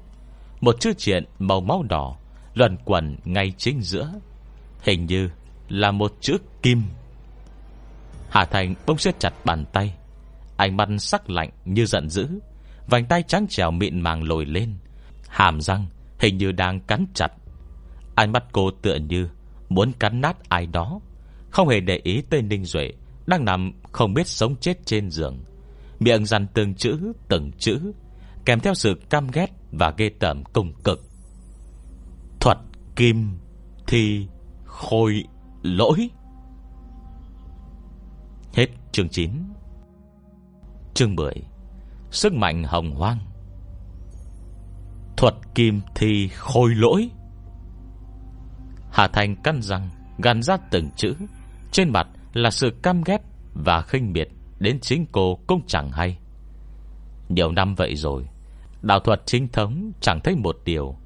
Một chữ triện màu máu đỏ Luẩn quẩn ngay chính giữa, Hình như là một chữ kim. Hà Thành bông siết chặt bàn tay, Ánh mắt sắc lạnh như giận dữ, Vành tay trắng trèo mịn màng lồi lên, Hàm răng hình như đang cắn chặt. Ánh mắt cô tựa như Muốn cắn nát ai đó. Không hề để ý tên Ninh Duệ, Đang nằm không biết sống chết trên giường. Miệng dằn từng chữ từng chữ, Kèm theo sự căm ghét Và ghê tởm cùng cực. Thuật kim Thi khôi lỗi. Hết chương 9 Chương 10 Sức mạnh hồng hoang. Thuật kim thi khôi lỗi. Hà Thành căn răng Gắn ra từng chữ. Trên mặt là sự căm ghét Và khinh miệt Đến chính cô cũng chẳng hay. Nhiều năm vậy rồi, Đạo thuật chính thống chẳng thấy một điều,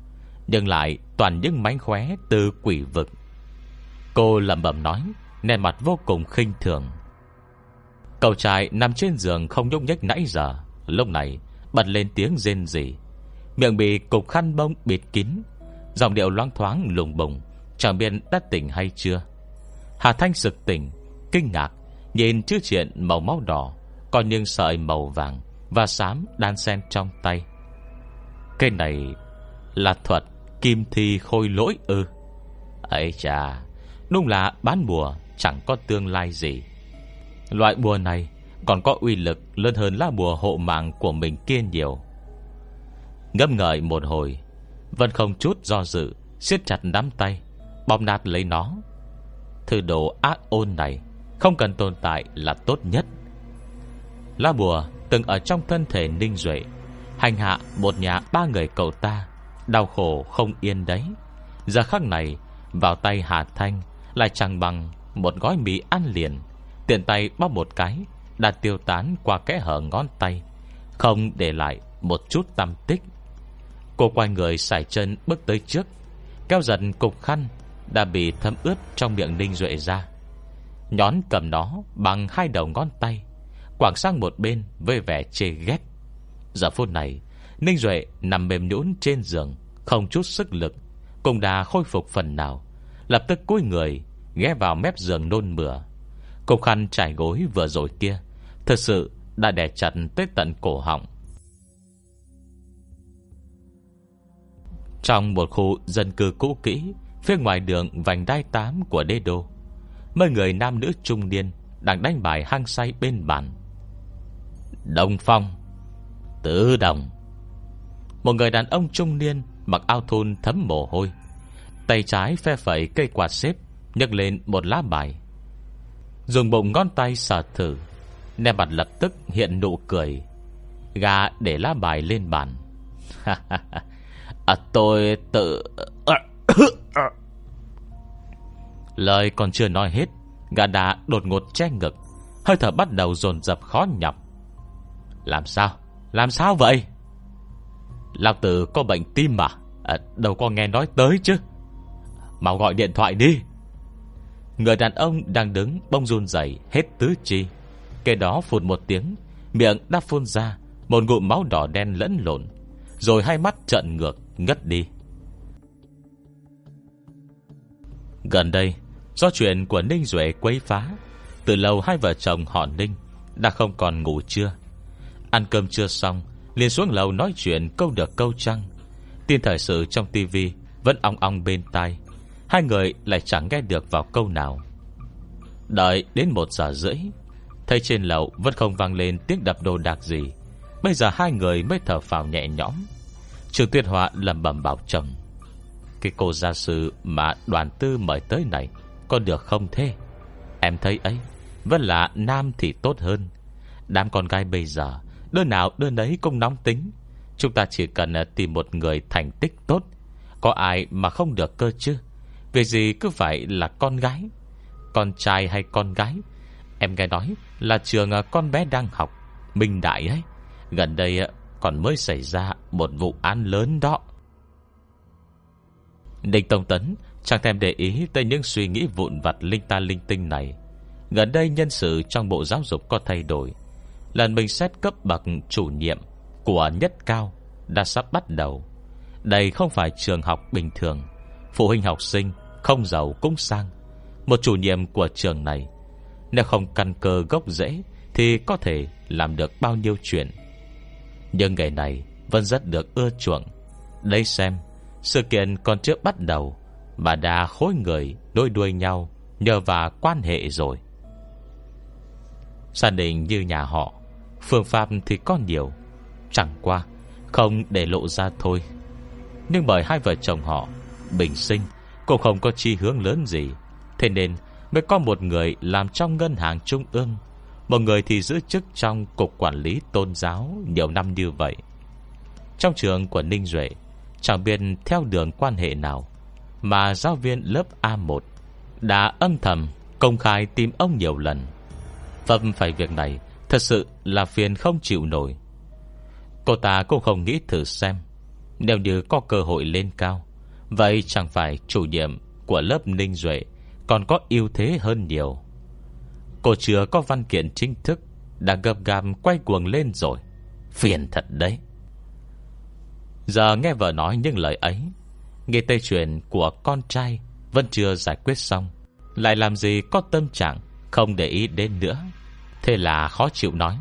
Nhưng lại toàn những mánh khóe Từ quỷ vực. Cô lẩm bẩm nói, Nét mặt vô cùng khinh thường. Cậu trai nằm trên giường không nhúc nhích nãy giờ, Lúc này bật lên tiếng rên rỉ. Miệng bị cục khăn bông bịt kín Dòng điệu loang thoáng lùng bùng. Chẳng biết đã tỉnh hay chưa? Hà Thanh sực tỉnh, Kinh ngạc, Nhìn chữ chuyện màu máu đỏ Còn những sợi màu vàng Và xám đan xen trong tay. Cái này Là thuật kim thi khôi lỗi ư? Ấy chà, Đúng là bán bùa, Chẳng có tương lai gì. Loại bùa này Còn có uy lực lớn hơn lá bùa hộ mạng của mình kia nhiều. Ngâm ngợi một hồi Vân không chút do dự, siết chặt nắm tay. Bom nát lấy nó. Thư đồ ác ôn này Không cần tồn tại là tốt nhất. Lá bùa từng ở trong thân thể Ninh Duệ, Hành hạ một nhà ba người cậu ta, Đau khổ không yên đấy. Giờ khắc này, Vào tay Hà Thanh Lại chẳng bằng một gói mì ăn liền, Tiện tay bóp một cái Đã tiêu tán qua kẽ hở ngón tay, Không để lại một chút tâm tích. Cô quay người xài chân bước tới trước, Kéo giật cục khăn đã bị thấm ướt trong miệng Ninh Duệ ra. Nhón cầm nó Bằng hai đầu ngón tay, Quảng sang một bên với vẻ chê ghét. Giờ phút này, Ninh Duệ nằm mềm nhũn trên giường, Không chút sức lực, Cũng đã khôi phục phần nào, Lập tức cúi người, Ghé vào mép giường nôn mửa. Cục khăn trải gối vừa rồi kia, Thật sự đã đè chặt tới tận cổ họng. Trong một khu dân cư cũ kỹ Phía ngoài đường vành đai 8 của Đê đô Mấy người nam nữ trung niên Đang đánh bài hang say bên bàn. Đồng Phong Tứ Đồng. Một người đàn ông trung niên Mặc ao thun thấm mồ hôi Tay trái phe phẩy cây quạt xếp nhấc lên một lá bài. Dùng bụng ngón tay sờ thử Nè mặt lập tức hiện nụ cười. Gà để lá bài lên bàn. À, Tôi tự Lời còn chưa nói hết Gà đà đột ngột che ngực Hơi thở bắt đầu dồn dập khó nhọc. Làm sao? Làm sao vậy? Lão tử có bệnh tim mà à, Đâu có nghe nói tới chứ. Mau gọi điện thoại đi. Người đàn ông đang đứng bông run dậy Hết tứ chi. Kế đó phun một tiếng Miệng đã phun ra Một ngụm máu đỏ đen lẫn lộn Rồi hai mắt trợn ngược ngất đi. Gần đây, Do chuyện của Ninh Duệ quấy phá, Từ lâu hai vợ chồng họ Ninh Đã không còn ngủ trưa. Ăn cơm chưa xong, liền xuống lầu nói chuyện câu được câu trăng Tin thời sự trong tivi Vẫn ong ong bên tai, Hai người lại chẳng nghe được vào câu nào. Đợi đến một giờ rưỡi, Thấy trên lầu vẫn không vang lên tiếng đập đồ đạc gì, Bây giờ hai người mới thở phào nhẹ nhõm. Trường Tuyết Họa lầm bầm bảo chồng cái cô gia sư mà đoàn tư mời tới này, Có được không thế? Em thấy ấy, Vẫn là nam thì tốt hơn. Đám con gái bây giờ, Đứa nào đứa nấy cũng nóng tính. Chúng ta chỉ cần ờ, tìm một người thành tích tốt. Có ai mà không được cơ chứ? Việc gì cứ phải là con gái? Con trai hay con gái? Em nghe nói là trường ờ, con bé đang học, Minh Đại ấy. Gần đây ờ, còn mới xảy ra Một vụ án lớn đó. Đinh Tông Tấn, Chẳng thèm để ý tới những suy nghĩ vụn vặt Linh ta linh tinh này. Gần đây nhân sự trong bộ giáo dục có thay đổi. Lần mình xét cấp bậc chủ nhiệm Của nhất cao Đã sắp bắt đầu. Đây không phải trường học bình thường. Phụ huynh học sinh không giàu cũng sang. Một chủ nhiệm của trường này, Nếu không căn cơ gốc rễ Thì có thể làm được bao nhiêu chuyện. Nhưng ngày này Vẫn rất được ưa chuộng. Đây xem sự kiện còn chưa bắt đầu, Mà đã khối người đôi đuôi nhau Nhờ vào quan hệ rồi. Gia đình như nhà họ, Phương pháp thì có nhiều. Chẳng qua, Không để lộ ra thôi. Nhưng bởi hai vợ chồng họ, Bình sinh, cũng không có chi hướng lớn gì. Thế nên mới có một người làm trong ngân hàng trung ương, Một người thì giữ chức trong Cục Quản lý Tôn giáo Nhiều năm như vậy. Trong trường của Ninh Duệ Chẳng biết theo đường quan hệ nào, Mà giáo viên lớp A1 Đã âm thầm Công khai tìm ông nhiều lần. Vấp phải việc này Thật sự là phiền không chịu nổi. Cô ta cũng không nghĩ thử xem, Nếu như có cơ hội lên cao, Vậy chẳng phải chủ nhiệm Của lớp Ninh Duệ Còn có ưu thế hơn nhiều. Cô chưa có văn kiện chính thức, Đã gập gàm quay cuồng lên rồi. Phiền thật đấy. Giờ nghe vợ nói những lời ấy Nghe tây truyền của con trai Vẫn chưa giải quyết xong. Lại làm gì có tâm trạng Không để ý đến nữa. Thế là khó chịu nói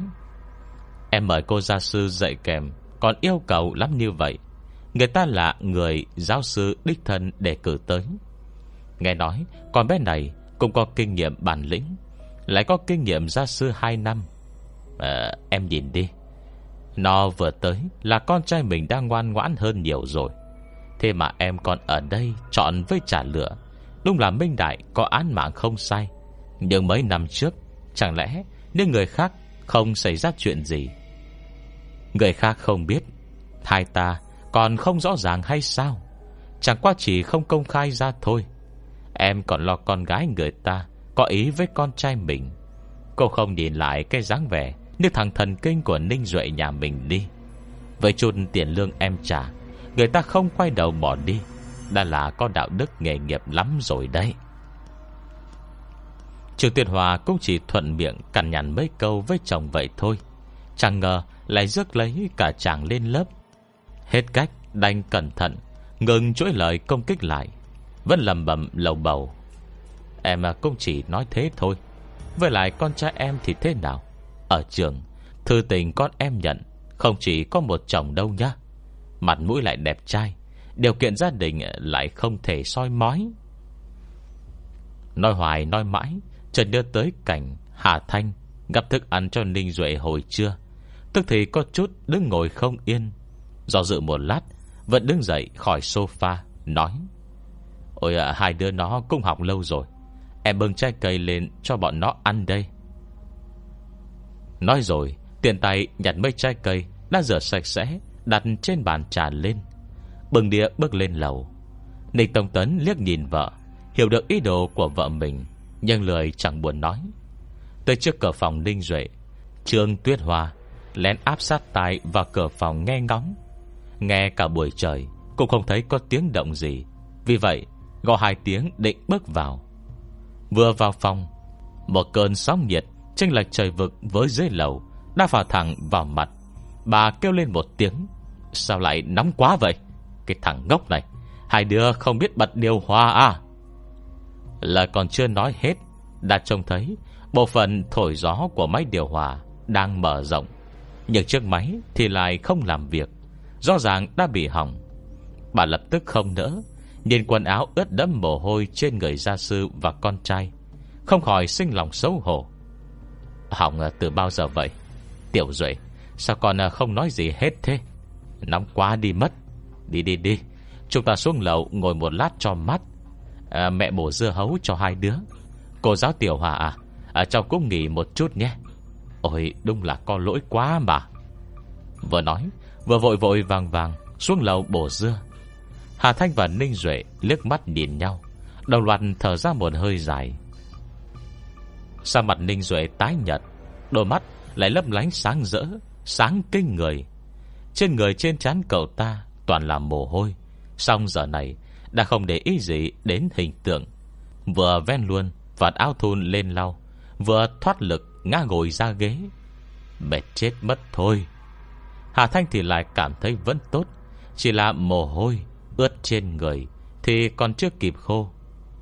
Em mời cô gia sư dạy kèm Còn yêu cầu lắm như vậy. Người ta là người giáo sư đích thân để cử tới. Nghe nói Con bé này cũng có kinh nghiệm bản lĩnh Lại có kinh nghiệm gia sư 2 năm. À, Em nhìn đi. Nó vừa tới Là con trai mình đang ngoan ngoãn hơn nhiều rồi. Thế mà em còn ở đây Chọn với trả lửa. Đúng là Minh Đại có án mạng không sai. Nhưng mấy năm trước, Chẳng lẽ nếu người khác không xảy ra chuyện gì? Người khác không biết. Hai ta còn không rõ ràng hay sao? Chẳng qua chỉ không công khai ra thôi. Em còn lo con gái người ta Có ý với con trai mình. Cô không nhìn lại cái dáng vẻ nếu thằng thần kinh của Ninh Duệ nhà mình đi. Với chút tiền lương em trả, Người ta không quay đầu bỏ đi. Đã là có đạo đức nghề nghiệp lắm rồi đấy. Trường Tuyệt Hòa cũng chỉ thuận miệng Cằn nhằn mấy câu với chồng vậy thôi. Chẳng ngờ lại rước lấy cả chàng lên lớp. Hết cách, đành cẩn thận, Ngừng chuỗi lời công kích lại. Vẫn lầm bầm, lầu bầu. Em cũng chỉ nói thế thôi. Với lại con trai em thì thế nào? Ở trường. Thư tình con em nhận Không chỉ có một chồng đâu nhá. Mặt mũi lại đẹp trai Điều kiện gia đình lại không thể soi mói. Nói hoài nói mãi Trần đưa tới cảnh Hà Thanh Gặp thức ăn cho Ninh Duệ hồi trưa. Tức thì có chút đứng ngồi không yên. Do dự một lát Vẫn đứng dậy khỏi sofa Nói Ôi à, hai đứa nó cũng học lâu rồi. Em bưng trái cây lên cho bọn nó ăn đây. Nói rồi Tiền tay nhặt mấy trái cây Đã rửa sạch sẽ, Đặt trên bàn trà lên. Bừng đĩa bước lên lầu. Ninh Tông Tấn liếc nhìn vợ, Hiểu được ý đồ của vợ mình, Nhưng lười chẳng buồn nói. Tới trước cửa phòng Ninh Duệ, Trương Tuyết Hoa Lén áp sát tai vào cửa phòng nghe ngóng. Nghe cả buổi trời, Cũng không thấy có tiếng động gì. Vì vậy, gõ hai tiếng định bước vào. Vừa vào phòng, Một cơn sóng nhiệt chênh lệch trời vực với dưới lầu Đã vào thẳng vào mặt. Bà kêu lên một tiếng, Sao lại nóng quá vậy? Cái thằng ngốc này, Hai đứa không biết bật điều hòa à? Là còn chưa nói hết, Đã trông thấy Bộ phận thổi gió của máy điều hòa Đang mở rộng. Nhưng chiếc máy thì lại không làm việc, Rõ ràng đã bị hỏng. Bà lập tức không nỡ, Nhìn quần áo ướt đẫm mồ hôi Trên người gia sư và con trai, Không khỏi sinh lòng xấu hổ. Hỏng ờ, từ bao giờ vậy? Tiểu Duệ Sao con ờ, không nói gì hết thế? Nóng quá đi mất. Đi đi đi. Chúng ta xuống lầu ngồi một lát cho mắt à, ờ, Mẹ bổ dưa hấu cho hai đứa. Cô giáo Tiểu Hòa à, à Cháu cũng nghỉ một chút nhé. Ôi đúng là có lỗi quá mà. Vừa nói Vừa vội vội vàng vàng Xuống lầu bổ dưa. Hà Thanh và Ninh Duệ liếc mắt nhìn nhau. Đồng loạt thở ra một hơi dài sang mặt Ninh Duệ tái nhật Đôi mắt lại lấp lánh sáng rỡ, Sáng kinh người. Trên người trên trán cậu ta Toàn là mồ hôi Xong giờ này Đã không để ý gì đến hình tượng. Vừa ven luôn, Vạt áo thun lên lau, Vừa thoát lực ngã ngồi ra ghế. Mệt chết mất thôi. Hà Thanh thì lại cảm thấy vẫn tốt, Chỉ là mồ hôi Ướt trên người Thì còn chưa kịp khô.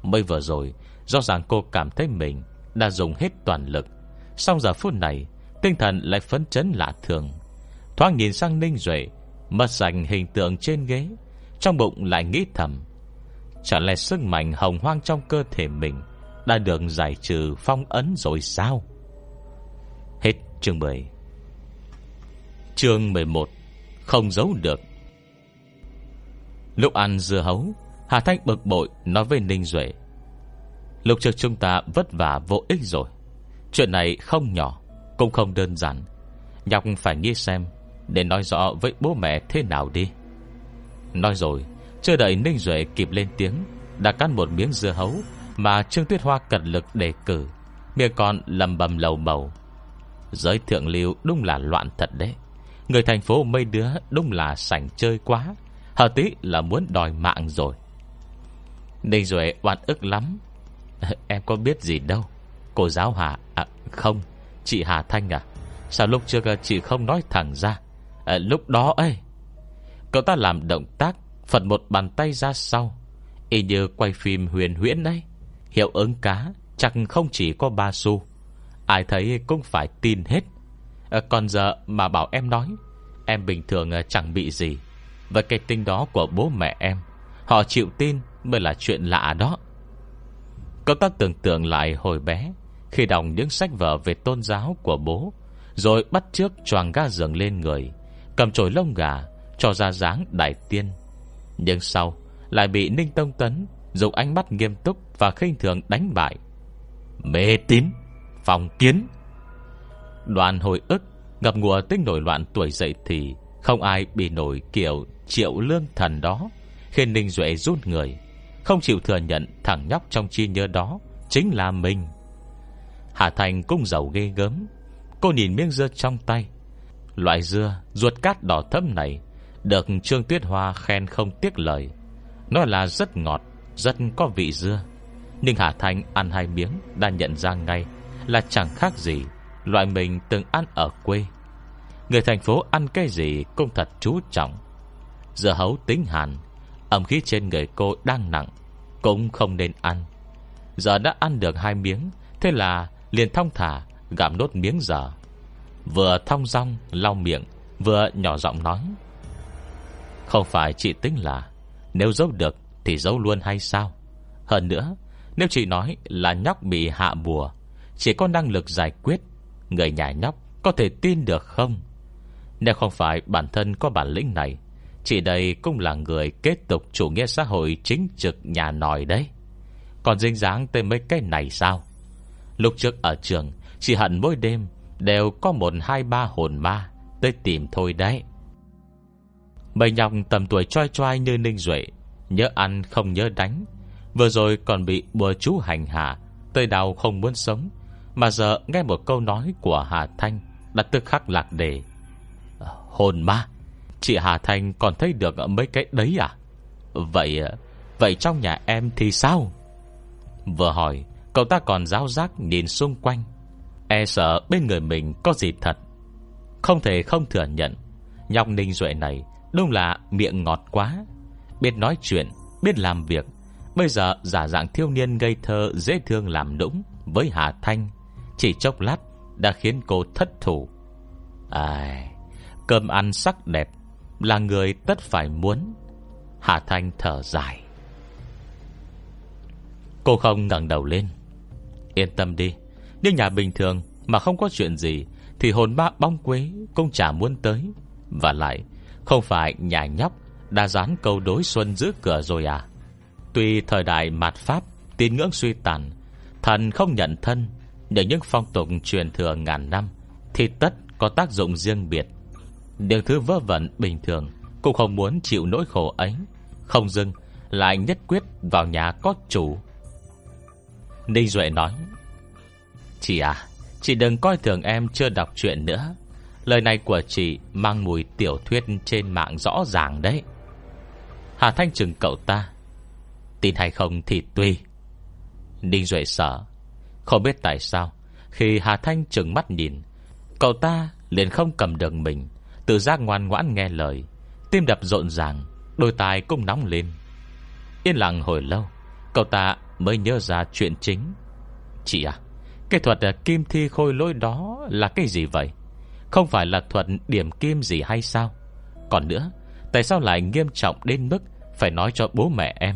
Mới vừa rồi, Rõ ràng cô cảm thấy mình đã dùng hết toàn lực. Xong giờ phút này, Tinh thần lại phấn chấn lạ thường. Thoáng nhìn sang Ninh Duệ Mất dành hình tượng trên ghế, Trong bụng lại nghĩ thầm trở lẽ sức mạnh hồng hoang trong cơ thể mình Đã được giải trừ phong ấn rồi sao? Hết chương 10 Chương 11 Không giấu được. Lúc ăn dưa hấu, Hà Thanh bực bội nói với Ninh Duệ Lúc trước chúng ta vất vả vô ích rồi. Chuyện này không nhỏ, Cũng không đơn giản. Nhọc phải nghĩ xem, Để nói rõ với bố mẹ thế nào đi. Nói rồi, Chưa đợi Ninh Duệ kịp lên tiếng, Đã cắn một miếng dưa hấu Mà Trương Tuyết Hoa cật lực đề cử, Miệng con lầm bầm lầu bầu. Giới thượng lưu đúng là loạn thật đấy. Người thành phố mấy đứa đúng là sảnh chơi quá Hờ tí là muốn đòi mạng rồi. Ninh Duệ oan ức lắm Em có biết gì đâu. Cô giáo Hà À không Chị Hà Thanh à. Sao lúc trước à, chị không nói thẳng ra? À, Lúc đó ấy Cậu ta làm động tác Phật một bàn tay ra sau. Y như quay phim huyền huyễn đấy Hiệu ứng cá Chắc không chỉ có ba xu. Ai thấy cũng phải tin hết. À, Còn giờ mà bảo em nói Em bình thường à, chẳng bị gì. Và cái tin đó của bố mẹ em Họ chịu tin mới là chuyện lạ đó. Cậu ta tưởng tượng lại hồi bé, Khi đọc những sách vở về tôn giáo của bố, Rồi bắt trước choàng ga giường lên người, Cầm chổi lông gà, Cho ra dáng đại tiên. Nhưng sau, Lại bị Ninh Tông Tấn Dùng ánh mắt nghiêm túc và khinh thường đánh bại. Mê tín, Phòng kiến. Đoàn hồi ức, Ngập ngùa tích nổi loạn tuổi dậy thì Không ai bị nổi kiểu triệu lương thần đó, Khiến Ninh Duệ rút người. Không chịu thừa nhận thằng nhóc trong chi nhớ đó Chính là mình. Hà Thành cung giàu ghê gớm. Cô nhìn miếng dưa trong tay. Loại dưa ruột cát đỏ thẫm này Được Trương Tuyết Hoa khen không tiếc lời. Nó là rất ngọt, Rất có vị dưa. Nhưng Hà Thành ăn hai miếng Đã nhận ra ngay Là chẳng khác gì Loại mình từng ăn ở quê. Người thành phố ăn cái gì Cũng thật chú trọng. Dưa hấu tính hàn Âm khí trên người cô đang nặng, Cũng không nên ăn. Giờ đã ăn được hai miếng, Thế là liền thong thả, Gặm nốt miếng giờ. Vừa thong rong lau miệng, Vừa nhỏ giọng nói. Không phải chị tính là, Nếu giấu được thì giấu luôn hay sao? Hơn nữa, Nếu chị nói là nhóc bị hạ bùa, Chỉ có năng lực giải quyết, Người nhà nhóc có thể tin được không? Nếu không phải bản thân có bản lĩnh này Chị đây cũng là người kết tục chủ nghĩa xã hội chính trực nhà nòi đấy. Còn dính dáng tới mấy cái này sao? Lúc trước ở trường, Chị hận mỗi đêm Đều có một hai ba hồn ma Tới tìm thôi đấy. Mấy nhọc tầm tuổi choi choai như Ninh Duệ, Nhớ ăn không nhớ đánh. Vừa rồi còn bị bùa chú hành hạ, Tới đau không muốn sống. Mà giờ nghe một câu nói của Hà Thanh Đã tức khắc lạc đề. Ờ, hồn ma. Chị Hà Thanh còn thấy được mấy cái đấy à? Vậy Vậy trong nhà em thì sao? Vừa hỏi Cậu ta còn giáo giác nhìn xung quanh. E sợ bên người mình có gì thật. Không thể không thừa nhận Nhọc ninh duệ này Đúng là miệng ngọt quá. Biết nói chuyện, biết làm việc Bây giờ giả dạng thiếu niên ngây thơ Dễ thương làm nũng Với Hà Thanh. Chỉ chốc lát đã khiến cô thất thủ. Ai Cơm ăn sắc đẹp là người tất phải muốn. Hà Thanh thở dài. Cô không ngẩng đầu lên. Yên tâm đi Nhưng nhà bình thường mà không có chuyện gì Thì hồn ma bong quế cũng chả muốn tới. Và lại, Không phải nhà nhóc Đã dán câu đối xuân giữ cửa rồi à? Tuy thời đại mạt Pháp Tín ngưỡng suy tàn, Thần không nhận thân Nhưng những phong tục truyền thừa ngàn năm Thì tất có tác dụng riêng biệt. Điều thứ vớ vẩn bình thường, Cũng không muốn chịu nỗi khổ ấy. Không dưng, lại nhất quyết vào nhà có chủ. Ninh Duệ nói, Chị à Chị đừng coi thường em chưa đọc chuyện nữa. Lời này của chị Mang mùi tiểu thuyết trên mạng rõ ràng đấy. Hà Thanh chừng cậu ta, Tin hay không thì tùy Ninh Duệ sợ, Không biết tại sao, Khi Hà Thanh chừng mắt nhìn, Cậu ta liền không cầm được mình. Tự giác ngoan ngoãn nghe lời, Tim đập rộn ràng, Đôi tai cũng nóng lên. Yên lặng hồi lâu, Cậu ta mới nhớ ra chuyện chính. Chị à Cái thuật kim thi khôi lỗi đó Là cái gì vậy? Không phải là thuật điểm kim gì hay sao? Còn nữa, Tại sao lại nghiêm trọng đến mức Phải nói cho bố mẹ em?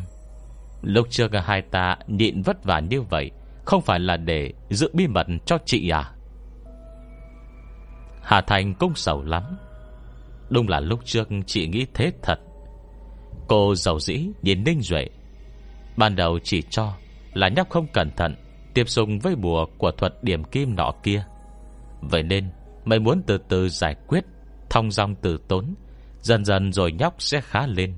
Lúc trước hai ta nhịn vất vả như vậy, Không phải là để giữ bí mật cho chị à? Hà Thành cũng sầu lắm. Đúng là lúc trước chị nghĩ thế thật. Cô giàu dĩ nhìn Ninh Duệ. Ban đầu chỉ cho Là nhóc không cẩn thận Tiếp xúc với bùa của thuật điểm kim nọ kia. Vậy nên Mày muốn từ từ giải quyết Thông dong từ tốn. Dần dần rồi nhóc sẽ khá lên.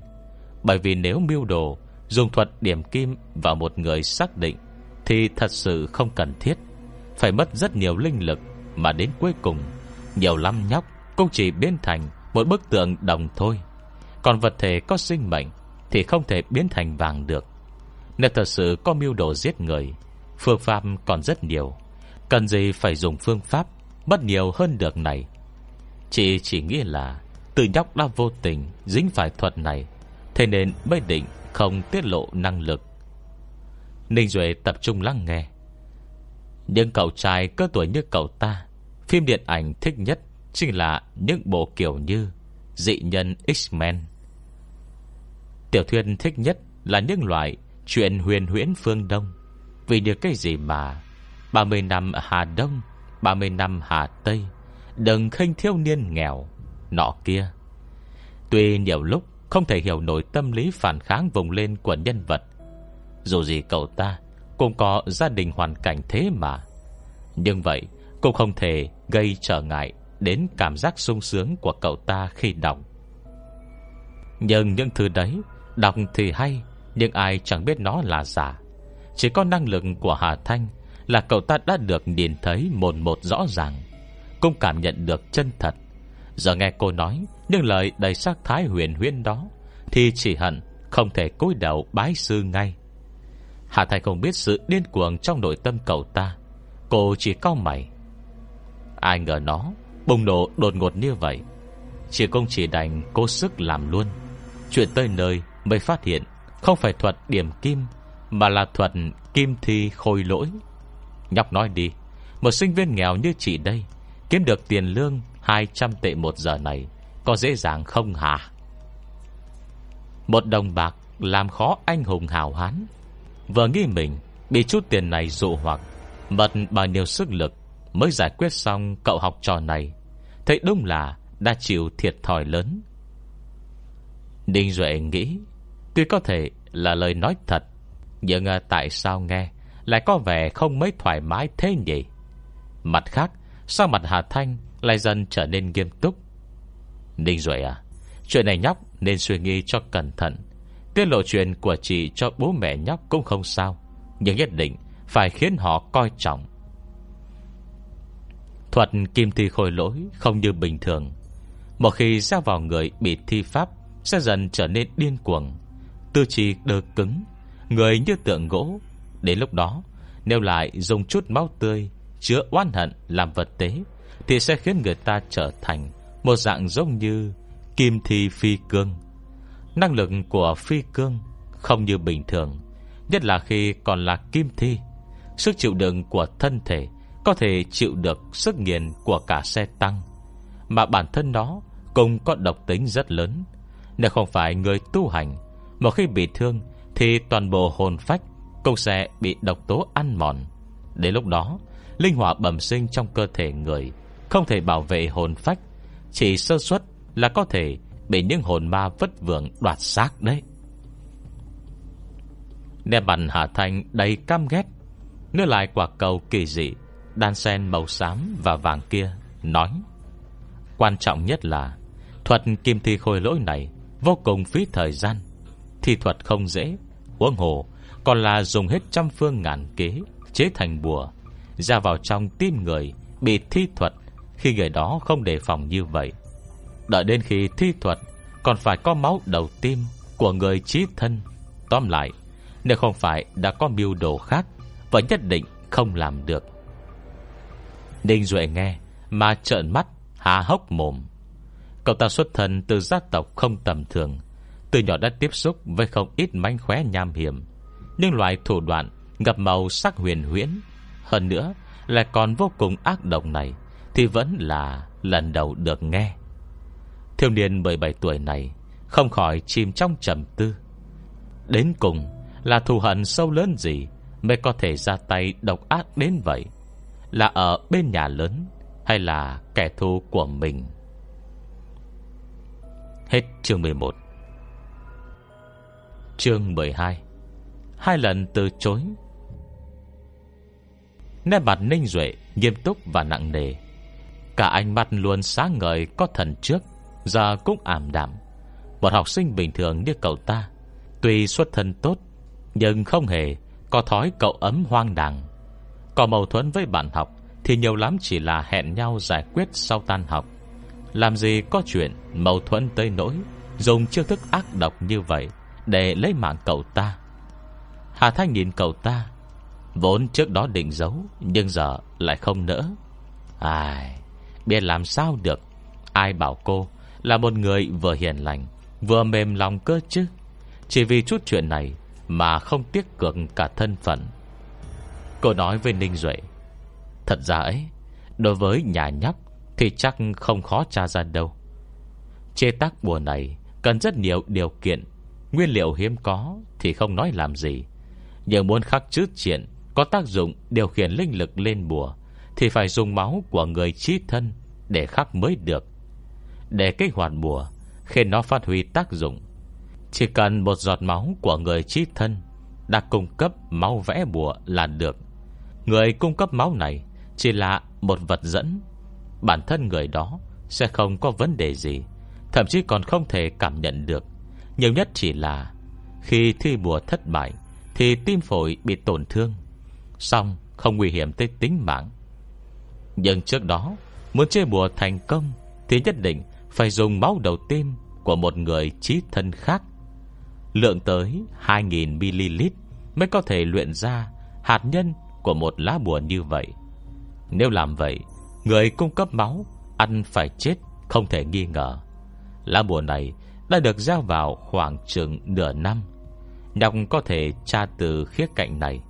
Bởi vì nếu mưu đồ Dùng thuật điểm kim vào một người xác định Thì thật sự không cần thiết. Phải mất rất nhiều linh lực Mà đến cuối cùng Nhiều lắm nhóc cũng chỉ biến thành một bức tượng đồng thôi. Còn vật thể có sinh mệnh Thì không thể biến thành vàng được. Nếu thật sự có mưu đồ giết người, Phương pháp còn rất nhiều. Cần gì phải dùng phương pháp Mất nhiều hơn được này? Chị chỉ nghĩ là Từ nhóc đã vô tình dính phải thuật này, Thế nên mới định không tiết lộ năng lực. Ninh Duệ tập trung lắng nghe. Những cậu trai cơ tuổi như cậu ta, Phim điện ảnh thích nhất Chính là những bộ kiểu như Dị nhân X-Men. Tiểu thuyết thích nhất Là những loại chuyện huyền huyễn phương Đông. Vì được cái gì mà 30 năm Hà Đông 30 năm Hà Tây, Đừng khinh thiếu niên nghèo Nọ kia. Tuy nhiều lúc không thể hiểu nổi tâm lý phản kháng vùng lên của nhân vật, Dù gì cậu ta Cũng có gia đình hoàn cảnh thế mà. Nhưng vậy Cũng không thể gây trở ngại Đến cảm giác sung sướng của cậu ta khi đọc. Nhưng những thứ đấy, Đọc thì hay, Nhưng ai chẳng biết nó là giả. Chỉ có năng lực của Hà Thanh Là cậu ta đã được nhìn thấy Một một rõ ràng, Cũng cảm nhận được chân thật. Giờ nghe cô nói Những lời đầy sắc thái huyền huyên đó, Thì chỉ hận không thể cúi đầu bái sư ngay. Hà Thành không biết sự điên cuồng Trong nội tâm cậu ta. Cô chỉ cau mày. Ai ngờ nó bùng nổ đột ngột như vậy, Chỉ công chỉ đành cố sức làm luôn. Chuyện tới nơi mới phát hiện Không phải thuật điểm kim, Mà là thuật kim thi khôi lỗi. Nhóc nói đi, Một sinh viên nghèo như chị đây, Kiếm được tiền lương 200 tệ một giờ này, Có dễ dàng không hả? Một đồng bạc Làm khó anh hùng hào hán. Vừa nghĩ mình Bị chút tiền này dụ hoặc Mật bao nhiêu sức lực Mới giải quyết xong cậu học trò này. Thấy đúng là đã chịu thiệt thòi lớn. Đinh Duệ nghĩ, Tuy có thể là lời nói thật, Nhưng à, tại sao nghe Lại có vẻ không mấy thoải mái thế nhỉ? Mặt khác, Sao mặt Hà Thanh lại dần trở nên nghiêm túc? Ninh Duệ à Chuyện này nhóc nên suy nghĩ cho cẩn thận. Tiết lộ chuyện của chị cho bố mẹ nhóc cũng không sao, Nhưng nhất định Phải khiến họ coi trọng. Thuật kim thi khôi lỗi Không như bình thường. Một khi ra vào người bị thi pháp, Sẽ dần trở nên điên cuồng. Tư trì đơ cứng, Người như tượng gỗ. Đến lúc đó, Nếu lại dùng chút máu tươi, Chứa oan hận làm vật tế, thì sẽ khiến người ta trở thành Một dạng giống như Kim thi phi cương. Năng lực của phi cương Không như bình thường, Nhất là khi còn là kim thi, Sức chịu đựng của thân thể có thể chịu được sức nghiền của cả xe tăng, Mà bản thân nó Cũng có độc tính rất lớn. Nếu không phải người tu hành, Một khi bị thương Thì toàn bộ hồn phách Cũng sẽ bị độc tố ăn mòn. Đến lúc đó, Linh hỏa bẩm sinh trong cơ thể người không thể bảo vệ hồn phách, Chỉ sơ suất là có thể Bị những hồn ma vất vưởng đoạt xác đấy. Nè bàn Hà Thanh đầy cam ghét Đưa lại quả cầu kỳ dị. Đan sen màu xám và vàng kia, Nói, Quan trọng nhất là, Thuật kim thi khôi lỗi này Vô cùng phí thời gian. Thi thuật không dễ, Huống hồ, còn là dùng hết trăm phương ngàn kế, Chế thành bùa, Ra vào trong tim người Bị thi thuật. Khi người đó không đề phòng như vậy, Đợi đến khi thi thuật Còn phải có máu đầu tim Của người trí thân. Tóm lại, Nếu không phải đã có mưu đồ khác Và nhất định không làm được. Ninh Duệ nghe, Mà trợn mắt, há hốc mồm. Cậu ta xuất thân từ gia tộc không tầm thường, Từ nhỏ đã tiếp xúc Với không ít manh khóe nham hiểm. Nhưng loại thủ đoạn Ngập màu sắc huyền huyễn, Hơn nữa Lại còn vô cùng ác độc này, thì vẫn là lần đầu được nghe. Thiếu niên 17 tuổi này Không khỏi chìm trong trầm tư. Đến cùng Là thù hận sâu lớn gì Mới có thể ra tay độc ác đến vậy? Là ở bên nhà lớn Hay là kẻ thù của mình? Hết chương 11 Chương 12 Hai lần từ chối. Nét mặt Ninh Duệ Nghiêm túc và nặng nề. Cả ánh mắt luôn sáng ngời có thần trước, Giờ cũng ảm đạm. Một học sinh bình thường như cậu ta, Tuy xuất thân tốt, Nhưng không hề Có thói cậu ấm hoang đàng. Có mâu thuẫn với bạn học, Thì nhiều lắm chỉ là hẹn nhau giải quyết sau tan học. Làm gì có chuyện Mâu thuẫn tới nỗi, Dùng chiêu thức ác độc như vậy Để lấy mạng cậu ta. Hà Thanh nhìn cậu ta, Vốn trước đó định giấu, Nhưng giờ lại không nỡ. Ai, Biết làm sao được? Ai bảo cô là một người vừa hiền lành, Vừa mềm lòng cơ chứ? Chỉ vì chút chuyện này Mà không tiếc cược cả thân phận. Cô nói với Ninh Duệ. Thật ra ấy, Đối với nhà nhóc Thì chắc không khó tra ra đâu. Chế tác bùa này Cần rất nhiều điều kiện. Nguyên liệu hiếm có Thì không nói làm gì. Nhưng muốn khắc chữ triện Có tác dụng điều khiển linh lực lên bùa Thì phải dùng máu của người trí thân Để khắc mới được. Để kích hoạt bùa Khi nó phát huy tác dụng, Chỉ cần một giọt máu của người trí thân Đã cung cấp máu vẽ bùa là được. Người cung cấp máu này Chỉ là một vật dẫn. Bản thân người đó Sẽ không có vấn đề gì, Thậm chí còn không thể cảm nhận được. Nhiều nhất chỉ là Khi thi bùa thất bại Thì tim phổi bị tổn thương, Xong không nguy hiểm tới tính mạng. Nhưng trước đó, Muốn chơi bùa thành công Thì nhất định phải dùng máu đầu tim Của một người trí thân khác, Lượng tới 2.000ml Mới có thể luyện ra Hạt nhân của một lá bùa như vậy. Nếu làm vậy, Người cung cấp máu, Ăn phải chết, không thể nghi ngờ. Lá bùa này đã được gieo vào khoảng chừng nửa năm. Nhọc có thể tra từ khía cạnh này.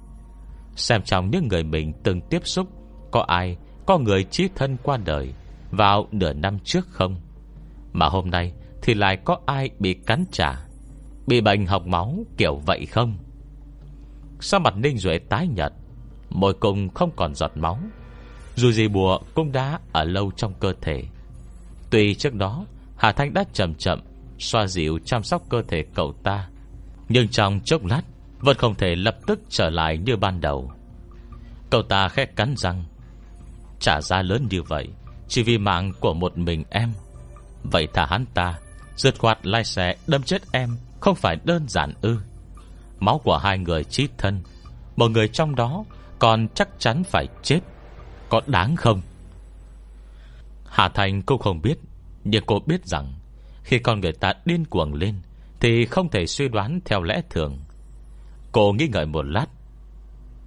Xem trong những người mình từng tiếp xúc, Có ai Có người trí thân qua đời Vào nửa năm trước không? Mà hôm nay thì lại có ai bị cắn trả, Bị bệnh học máu kiểu vậy không? Sao mặt Ninh Duệ tái nhật Môi cung không còn giọt máu. Dù gì bùa cũng đã ở lâu trong cơ thể. Tuy trước đó, Hà Thanh đã chậm chậm Xoa dịu chăm sóc cơ thể cậu ta. Nhưng trong chốc lát, Vẫn không thể lập tức trở lại như ban đầu. Cậu ta khẽ cắn răng. Trả giá lớn như vậy, Chỉ vì mạng của một mình em. Vậy thả hắn ta Rượt khoát lai xe đâm chết em Không phải đơn giản ư. Máu của hai người chí thân, Một người trong đó con chắc chắn phải chết. Có đáng không? Hà Thành cũng không biết, Nhưng cô biết rằng Khi con người ta điên cuồng lên Thì không thể suy đoán theo lẽ thường. Cô nghĩ ngợi một lát,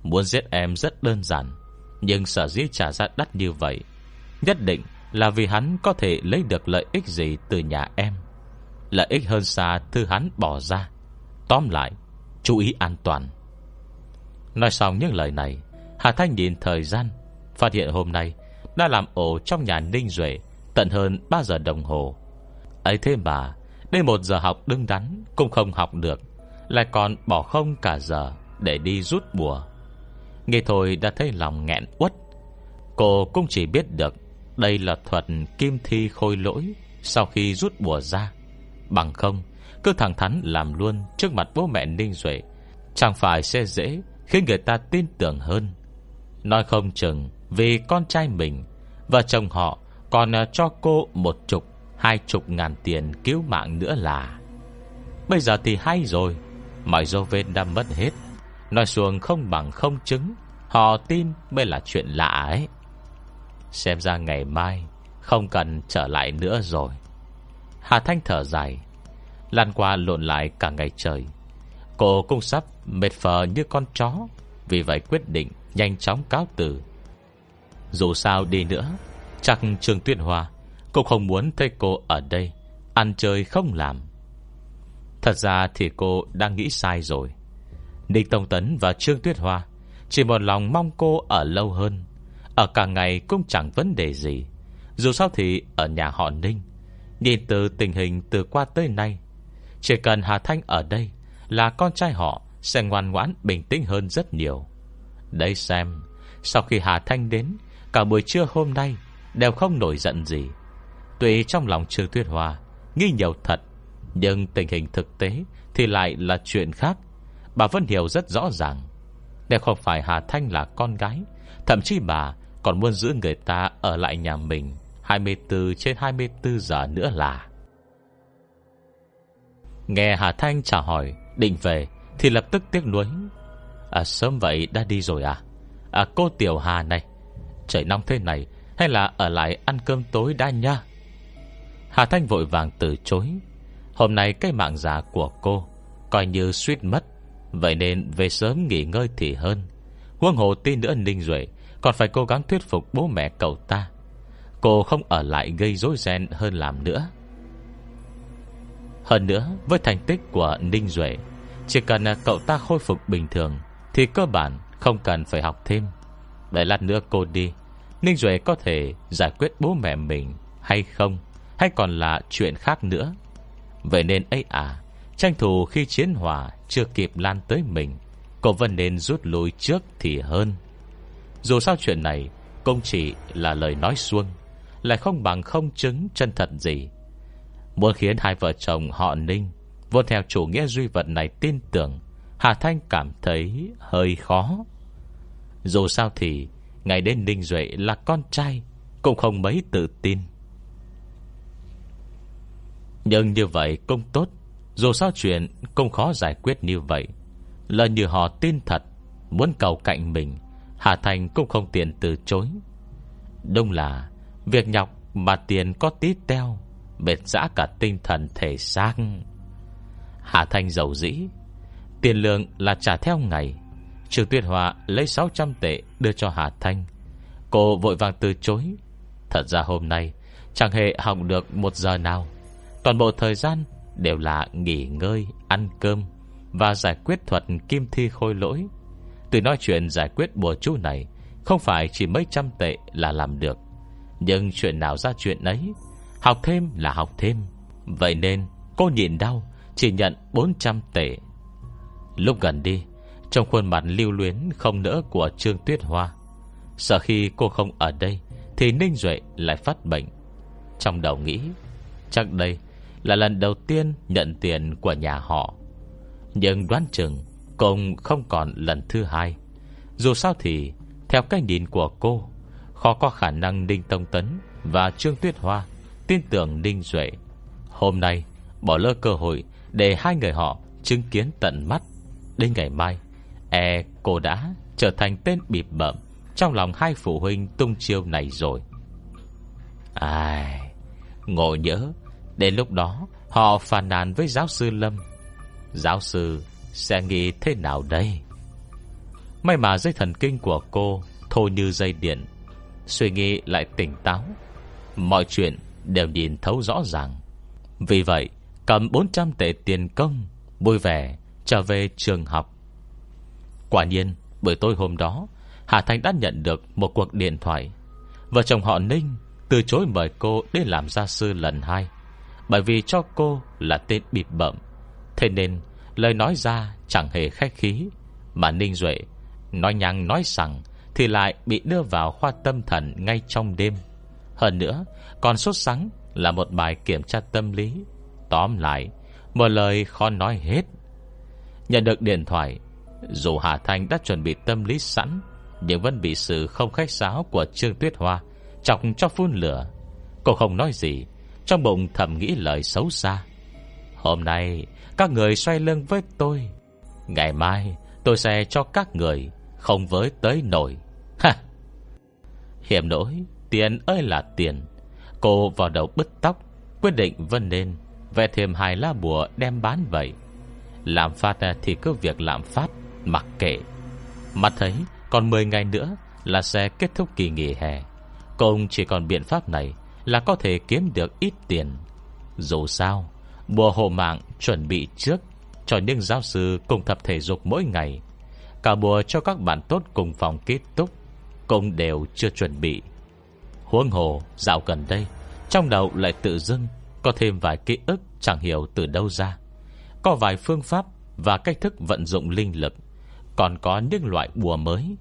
Muốn giết em rất đơn giản, Nhưng sở dĩ trả giá đắt như vậy Nhất định là vì hắn có thể lấy được lợi ích gì từ nhà em. Lợi ích hơn xa thư hắn bỏ ra. Tóm lại, Chú ý an toàn. Nói xong những lời này, Hà Thanh nhìn thời gian, Phát hiện hôm nay Đã làm ổ trong nhà Ninh Duệ Tận hơn 3 giờ đồng hồ. Ấy thế mà, Đến một giờ học đứng đắn Cũng không học được, Lại còn bỏ không cả giờ Để đi rút bùa. Nghe thôi đã thấy lòng nghẹn uất. Cô cũng chỉ biết được Đây là thuật kim thi khôi lỗi Sau khi rút bùa ra. Bằng không, Cứ thẳng thắn làm luôn Trước mặt bố mẹ Ninh Duệ, Chẳng phải sẽ dễ Khiến người ta tin tưởng hơn. Nói không chừng Vì con trai mình Và chồng họ còn à, cho cô một chục, Hai chục ngàn tiền cứu mạng nữa là. Bây giờ thì hay rồi, Mọi dấu vết đã mất hết. Nói xuồng không bằng không chứng, Họ tin mới là chuyện lạ ấy. Xem ra ngày mai Không cần trở lại nữa rồi. Hà Thanh thở dài Lan qua lộn lại cả ngày trời. Cô cũng sắp mệt phờ như con chó, Vì vậy quyết định Nhanh chóng cáo từ. Dù sao đi nữa, Chắc Trương Tuyết Hoa Cũng không muốn thấy cô ở đây Ăn chơi không làm. Thật ra thì cô đang nghĩ sai rồi. Ninh Tông Tấn và Trương Tuyết Hoa Chỉ một lòng mong cô ở lâu hơn. Ở cả ngày cũng chẳng vấn đề gì. Dù sao thì ở nhà họ Ninh, Nhìn từ tình hình từ qua tới nay, Chỉ cần Hà Thanh ở đây là con trai họ Sẽ ngoan ngoãn bình tĩnh hơn rất nhiều. Đây xem Sau khi Hà Thanh đến Cả buổi trưa hôm nay Đều không nổi giận gì. Tuy trong lòng Trương Tuyết hòa, Nghi nhiều thật Nhưng tình hình thực tế Thì lại là chuyện khác. Bà Vân Hiểu rất rõ ràng Nếu không phải Hà Thanh là con gái Thậm chí bà còn muốn giữ người ta Ở lại nhà mình 24 trên 24 giờ nữa là. Nghe Hà Thanh trả hỏi Định về, Thì lập tức tiếc nuối. À sớm vậy đã đi rồi à? À cô Tiểu Hà này, Trời nóng thế này, Hay là ở lại ăn cơm tối đã nha? Hà Thanh vội vàng từ chối. Hôm nay cái mạng già của cô Coi như suýt mất, Vậy nên về sớm nghỉ ngơi thì hơn. Huông hồ tin nữa Ninh Duệ Còn phải cố gắng thuyết phục bố mẹ cậu ta. Cô không ở lại gây rối ren hơn làm nữa. Hơn nữa, Với thành tích của Ninh Duệ, Chỉ cần cậu ta khôi phục bình thường, Thì cơ bản không cần phải học thêm. Để lát nữa cô đi, Ninh Duệ có thể giải quyết bố mẹ mình Hay không? Hay còn là chuyện khác nữa? Vậy nên ấy à Tranh thủ khi chiến hỏa Chưa kịp lan tới mình Cô vẫn nên rút lui trước thì hơn. Dù sao chuyện này Cũng chỉ là lời nói xuông, Lại không bằng không chứng chân thật gì. Muốn khiến hai vợ chồng họ Ninh Vốn theo chủ nghĩa duy vật này tin tưởng, Hà Thanh cảm thấy hơi khó. Dù sao thì, Ngày đến Ninh Duệ là con trai, Cũng không mấy tự tin. Nhưng như vậy cũng tốt, Dù sao chuyện cũng khó giải quyết như vậy. Là như họ tin thật, Muốn cầu cạnh mình, Hà Thành cũng không tiện từ chối. Đông là, Việc nhọc mà tiền có tí teo Mệt dã cả tinh thần thể xác. Hà Thanh giàu dĩ, Tiền lương là trả theo ngày. Trường Tuyết Hòa lấy 600 tệ Đưa cho Hà Thanh. Cô vội vàng từ chối. Thật ra hôm nay, Chẳng hề học được một giờ nào. Toàn bộ thời gian đều là nghỉ ngơi, Ăn cơm Và giải quyết thuật kim thi khôi lỗi. Từ nói chuyện giải quyết bùa chú này Không phải chỉ mấy trăm tệ là làm được, Nhưng chuyện nào ra chuyện ấy Học thêm là học thêm. Vậy nên, cô nhịn đau, Chỉ nhận 400 tệ. Lúc gần đi, Trong khuôn mặt lưu luyến không nỡ của Trương Tuyết Hoa, Sợ khi cô không ở đây Thì Ninh Duệ lại phát bệnh. Trong đầu nghĩ, Chắc đây là lần đầu tiên nhận tiền của nhà họ. Nhưng đoán chừng Cũng không còn lần thứ hai. Dù sao thì, Theo cách nhìn của cô, Khó có khả năng Ninh Tông Tấn Và Trương Tuyết Hoa Tin tưởng Ninh Duệ. Hôm nay, bỏ lỡ cơ hội Để hai người họ chứng kiến tận mắt. Đến ngày mai E cô đã trở thành tên bịp bợm Trong lòng hai phụ huynh tung chiêu này rồi. Ai, Ngộ nhớ Đến lúc đó Họ phàn nàn với giáo sư Lâm. Giáo sư sẽ nghĩ thế nào đây? May mà dây thần kinh của cô Thô như dây điện, Suy nghĩ lại tỉnh táo. Mọi chuyện đều nhìn thấu rõ ràng. Vì vậy, Cầm 400 tệ tiền công, Vui vẻ, trở về trường học. Quả nhiên, Buổi tối hôm đó, Hà Thanh đã nhận được một cuộc điện thoại. Vợ chồng họ Ninh Từ chối mời cô đến làm gia sư lần hai, Bởi vì cho cô là tên bịp bậm Thế nên, Lời nói ra chẳng hề khách khí, Mà Ninh Duệ Nói nhăng nói rằng Thì lại bị đưa vào khoa tâm thần ngay trong đêm. Hơn nữa, Còn sốt sắng là một bài kiểm tra tâm lý. Tóm lại, Một lời khó nói hết. Nhận được điện thoại, Dù Hà Thanh đã chuẩn bị tâm lý sẵn, Nhưng vẫn bị sự không khách sáo Của Trương Tuyết Hoa Chọc cho phun lửa. Cô không nói gì, Trong bụng thầm nghĩ lời xấu xa. Hôm nay, các người xoay lưng với tôi. Ngày mai, tôi sẽ cho các người, Không với tới nổi. Ha! Hiểm nỗi Tiền ơi là tiền. Cô vào đầu bứt tóc, Quyết định vân nên Vẽ thêm hai lá bùa đem bán vậy. Làm phát à, thì cứ việc làm phát, Mặc kệ. Mà thấy còn 10 ngày nữa Là sẽ kết thúc kỳ nghỉ hè. Công chỉ còn biện pháp này Là có thể kiếm được ít tiền. Dù sao, Bùa hộ mạng chuẩn bị trước Cho những giáo sư cùng tập thể dục mỗi ngày. Cả bùa cho các bạn tốt cùng phòng kết thúc Cũng đều chưa chuẩn bị. Huống hồ dạo gần đây, Trong đầu lại tự dưng Có thêm vài ký ức chẳng hiểu từ đâu ra. Có vài phương pháp Và cách thức vận dụng linh lực, Còn có những loại bùa mới,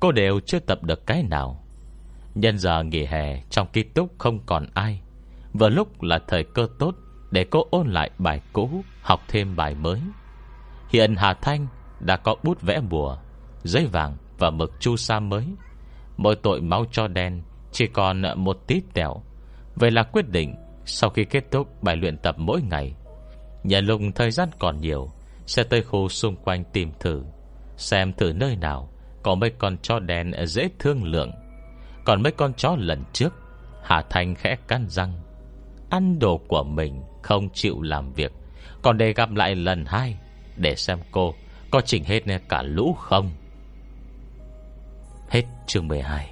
Cô đều chưa tập được cái nào. Nhân giờ nghỉ hè Trong ký túc không còn ai, Vừa lúc là thời cơ tốt Để cô ôn lại bài cũ, Học thêm bài mới. Hiện Hà Thanh đã có bút vẽ bùa, Giấy vàng và mực chu sa mới, Mỗi tội máu cho đen chỉ còn một tí tẹo. Vậy là quyết định, Sau khi kết thúc bài luyện tập mỗi ngày, Nhà lùng thời gian còn nhiều, Sẽ tới khu xung quanh tìm thử, Xem thử nơi nào Có mấy con chó đen dễ thương lượng. Còn mấy con chó lần trước, Hà Thành khẽ cắn răng. Ăn đồ của mình Không chịu làm việc, Còn để gặp lại lần hai, Để xem cô có chỉnh hết cả lũ không. Hết chương 12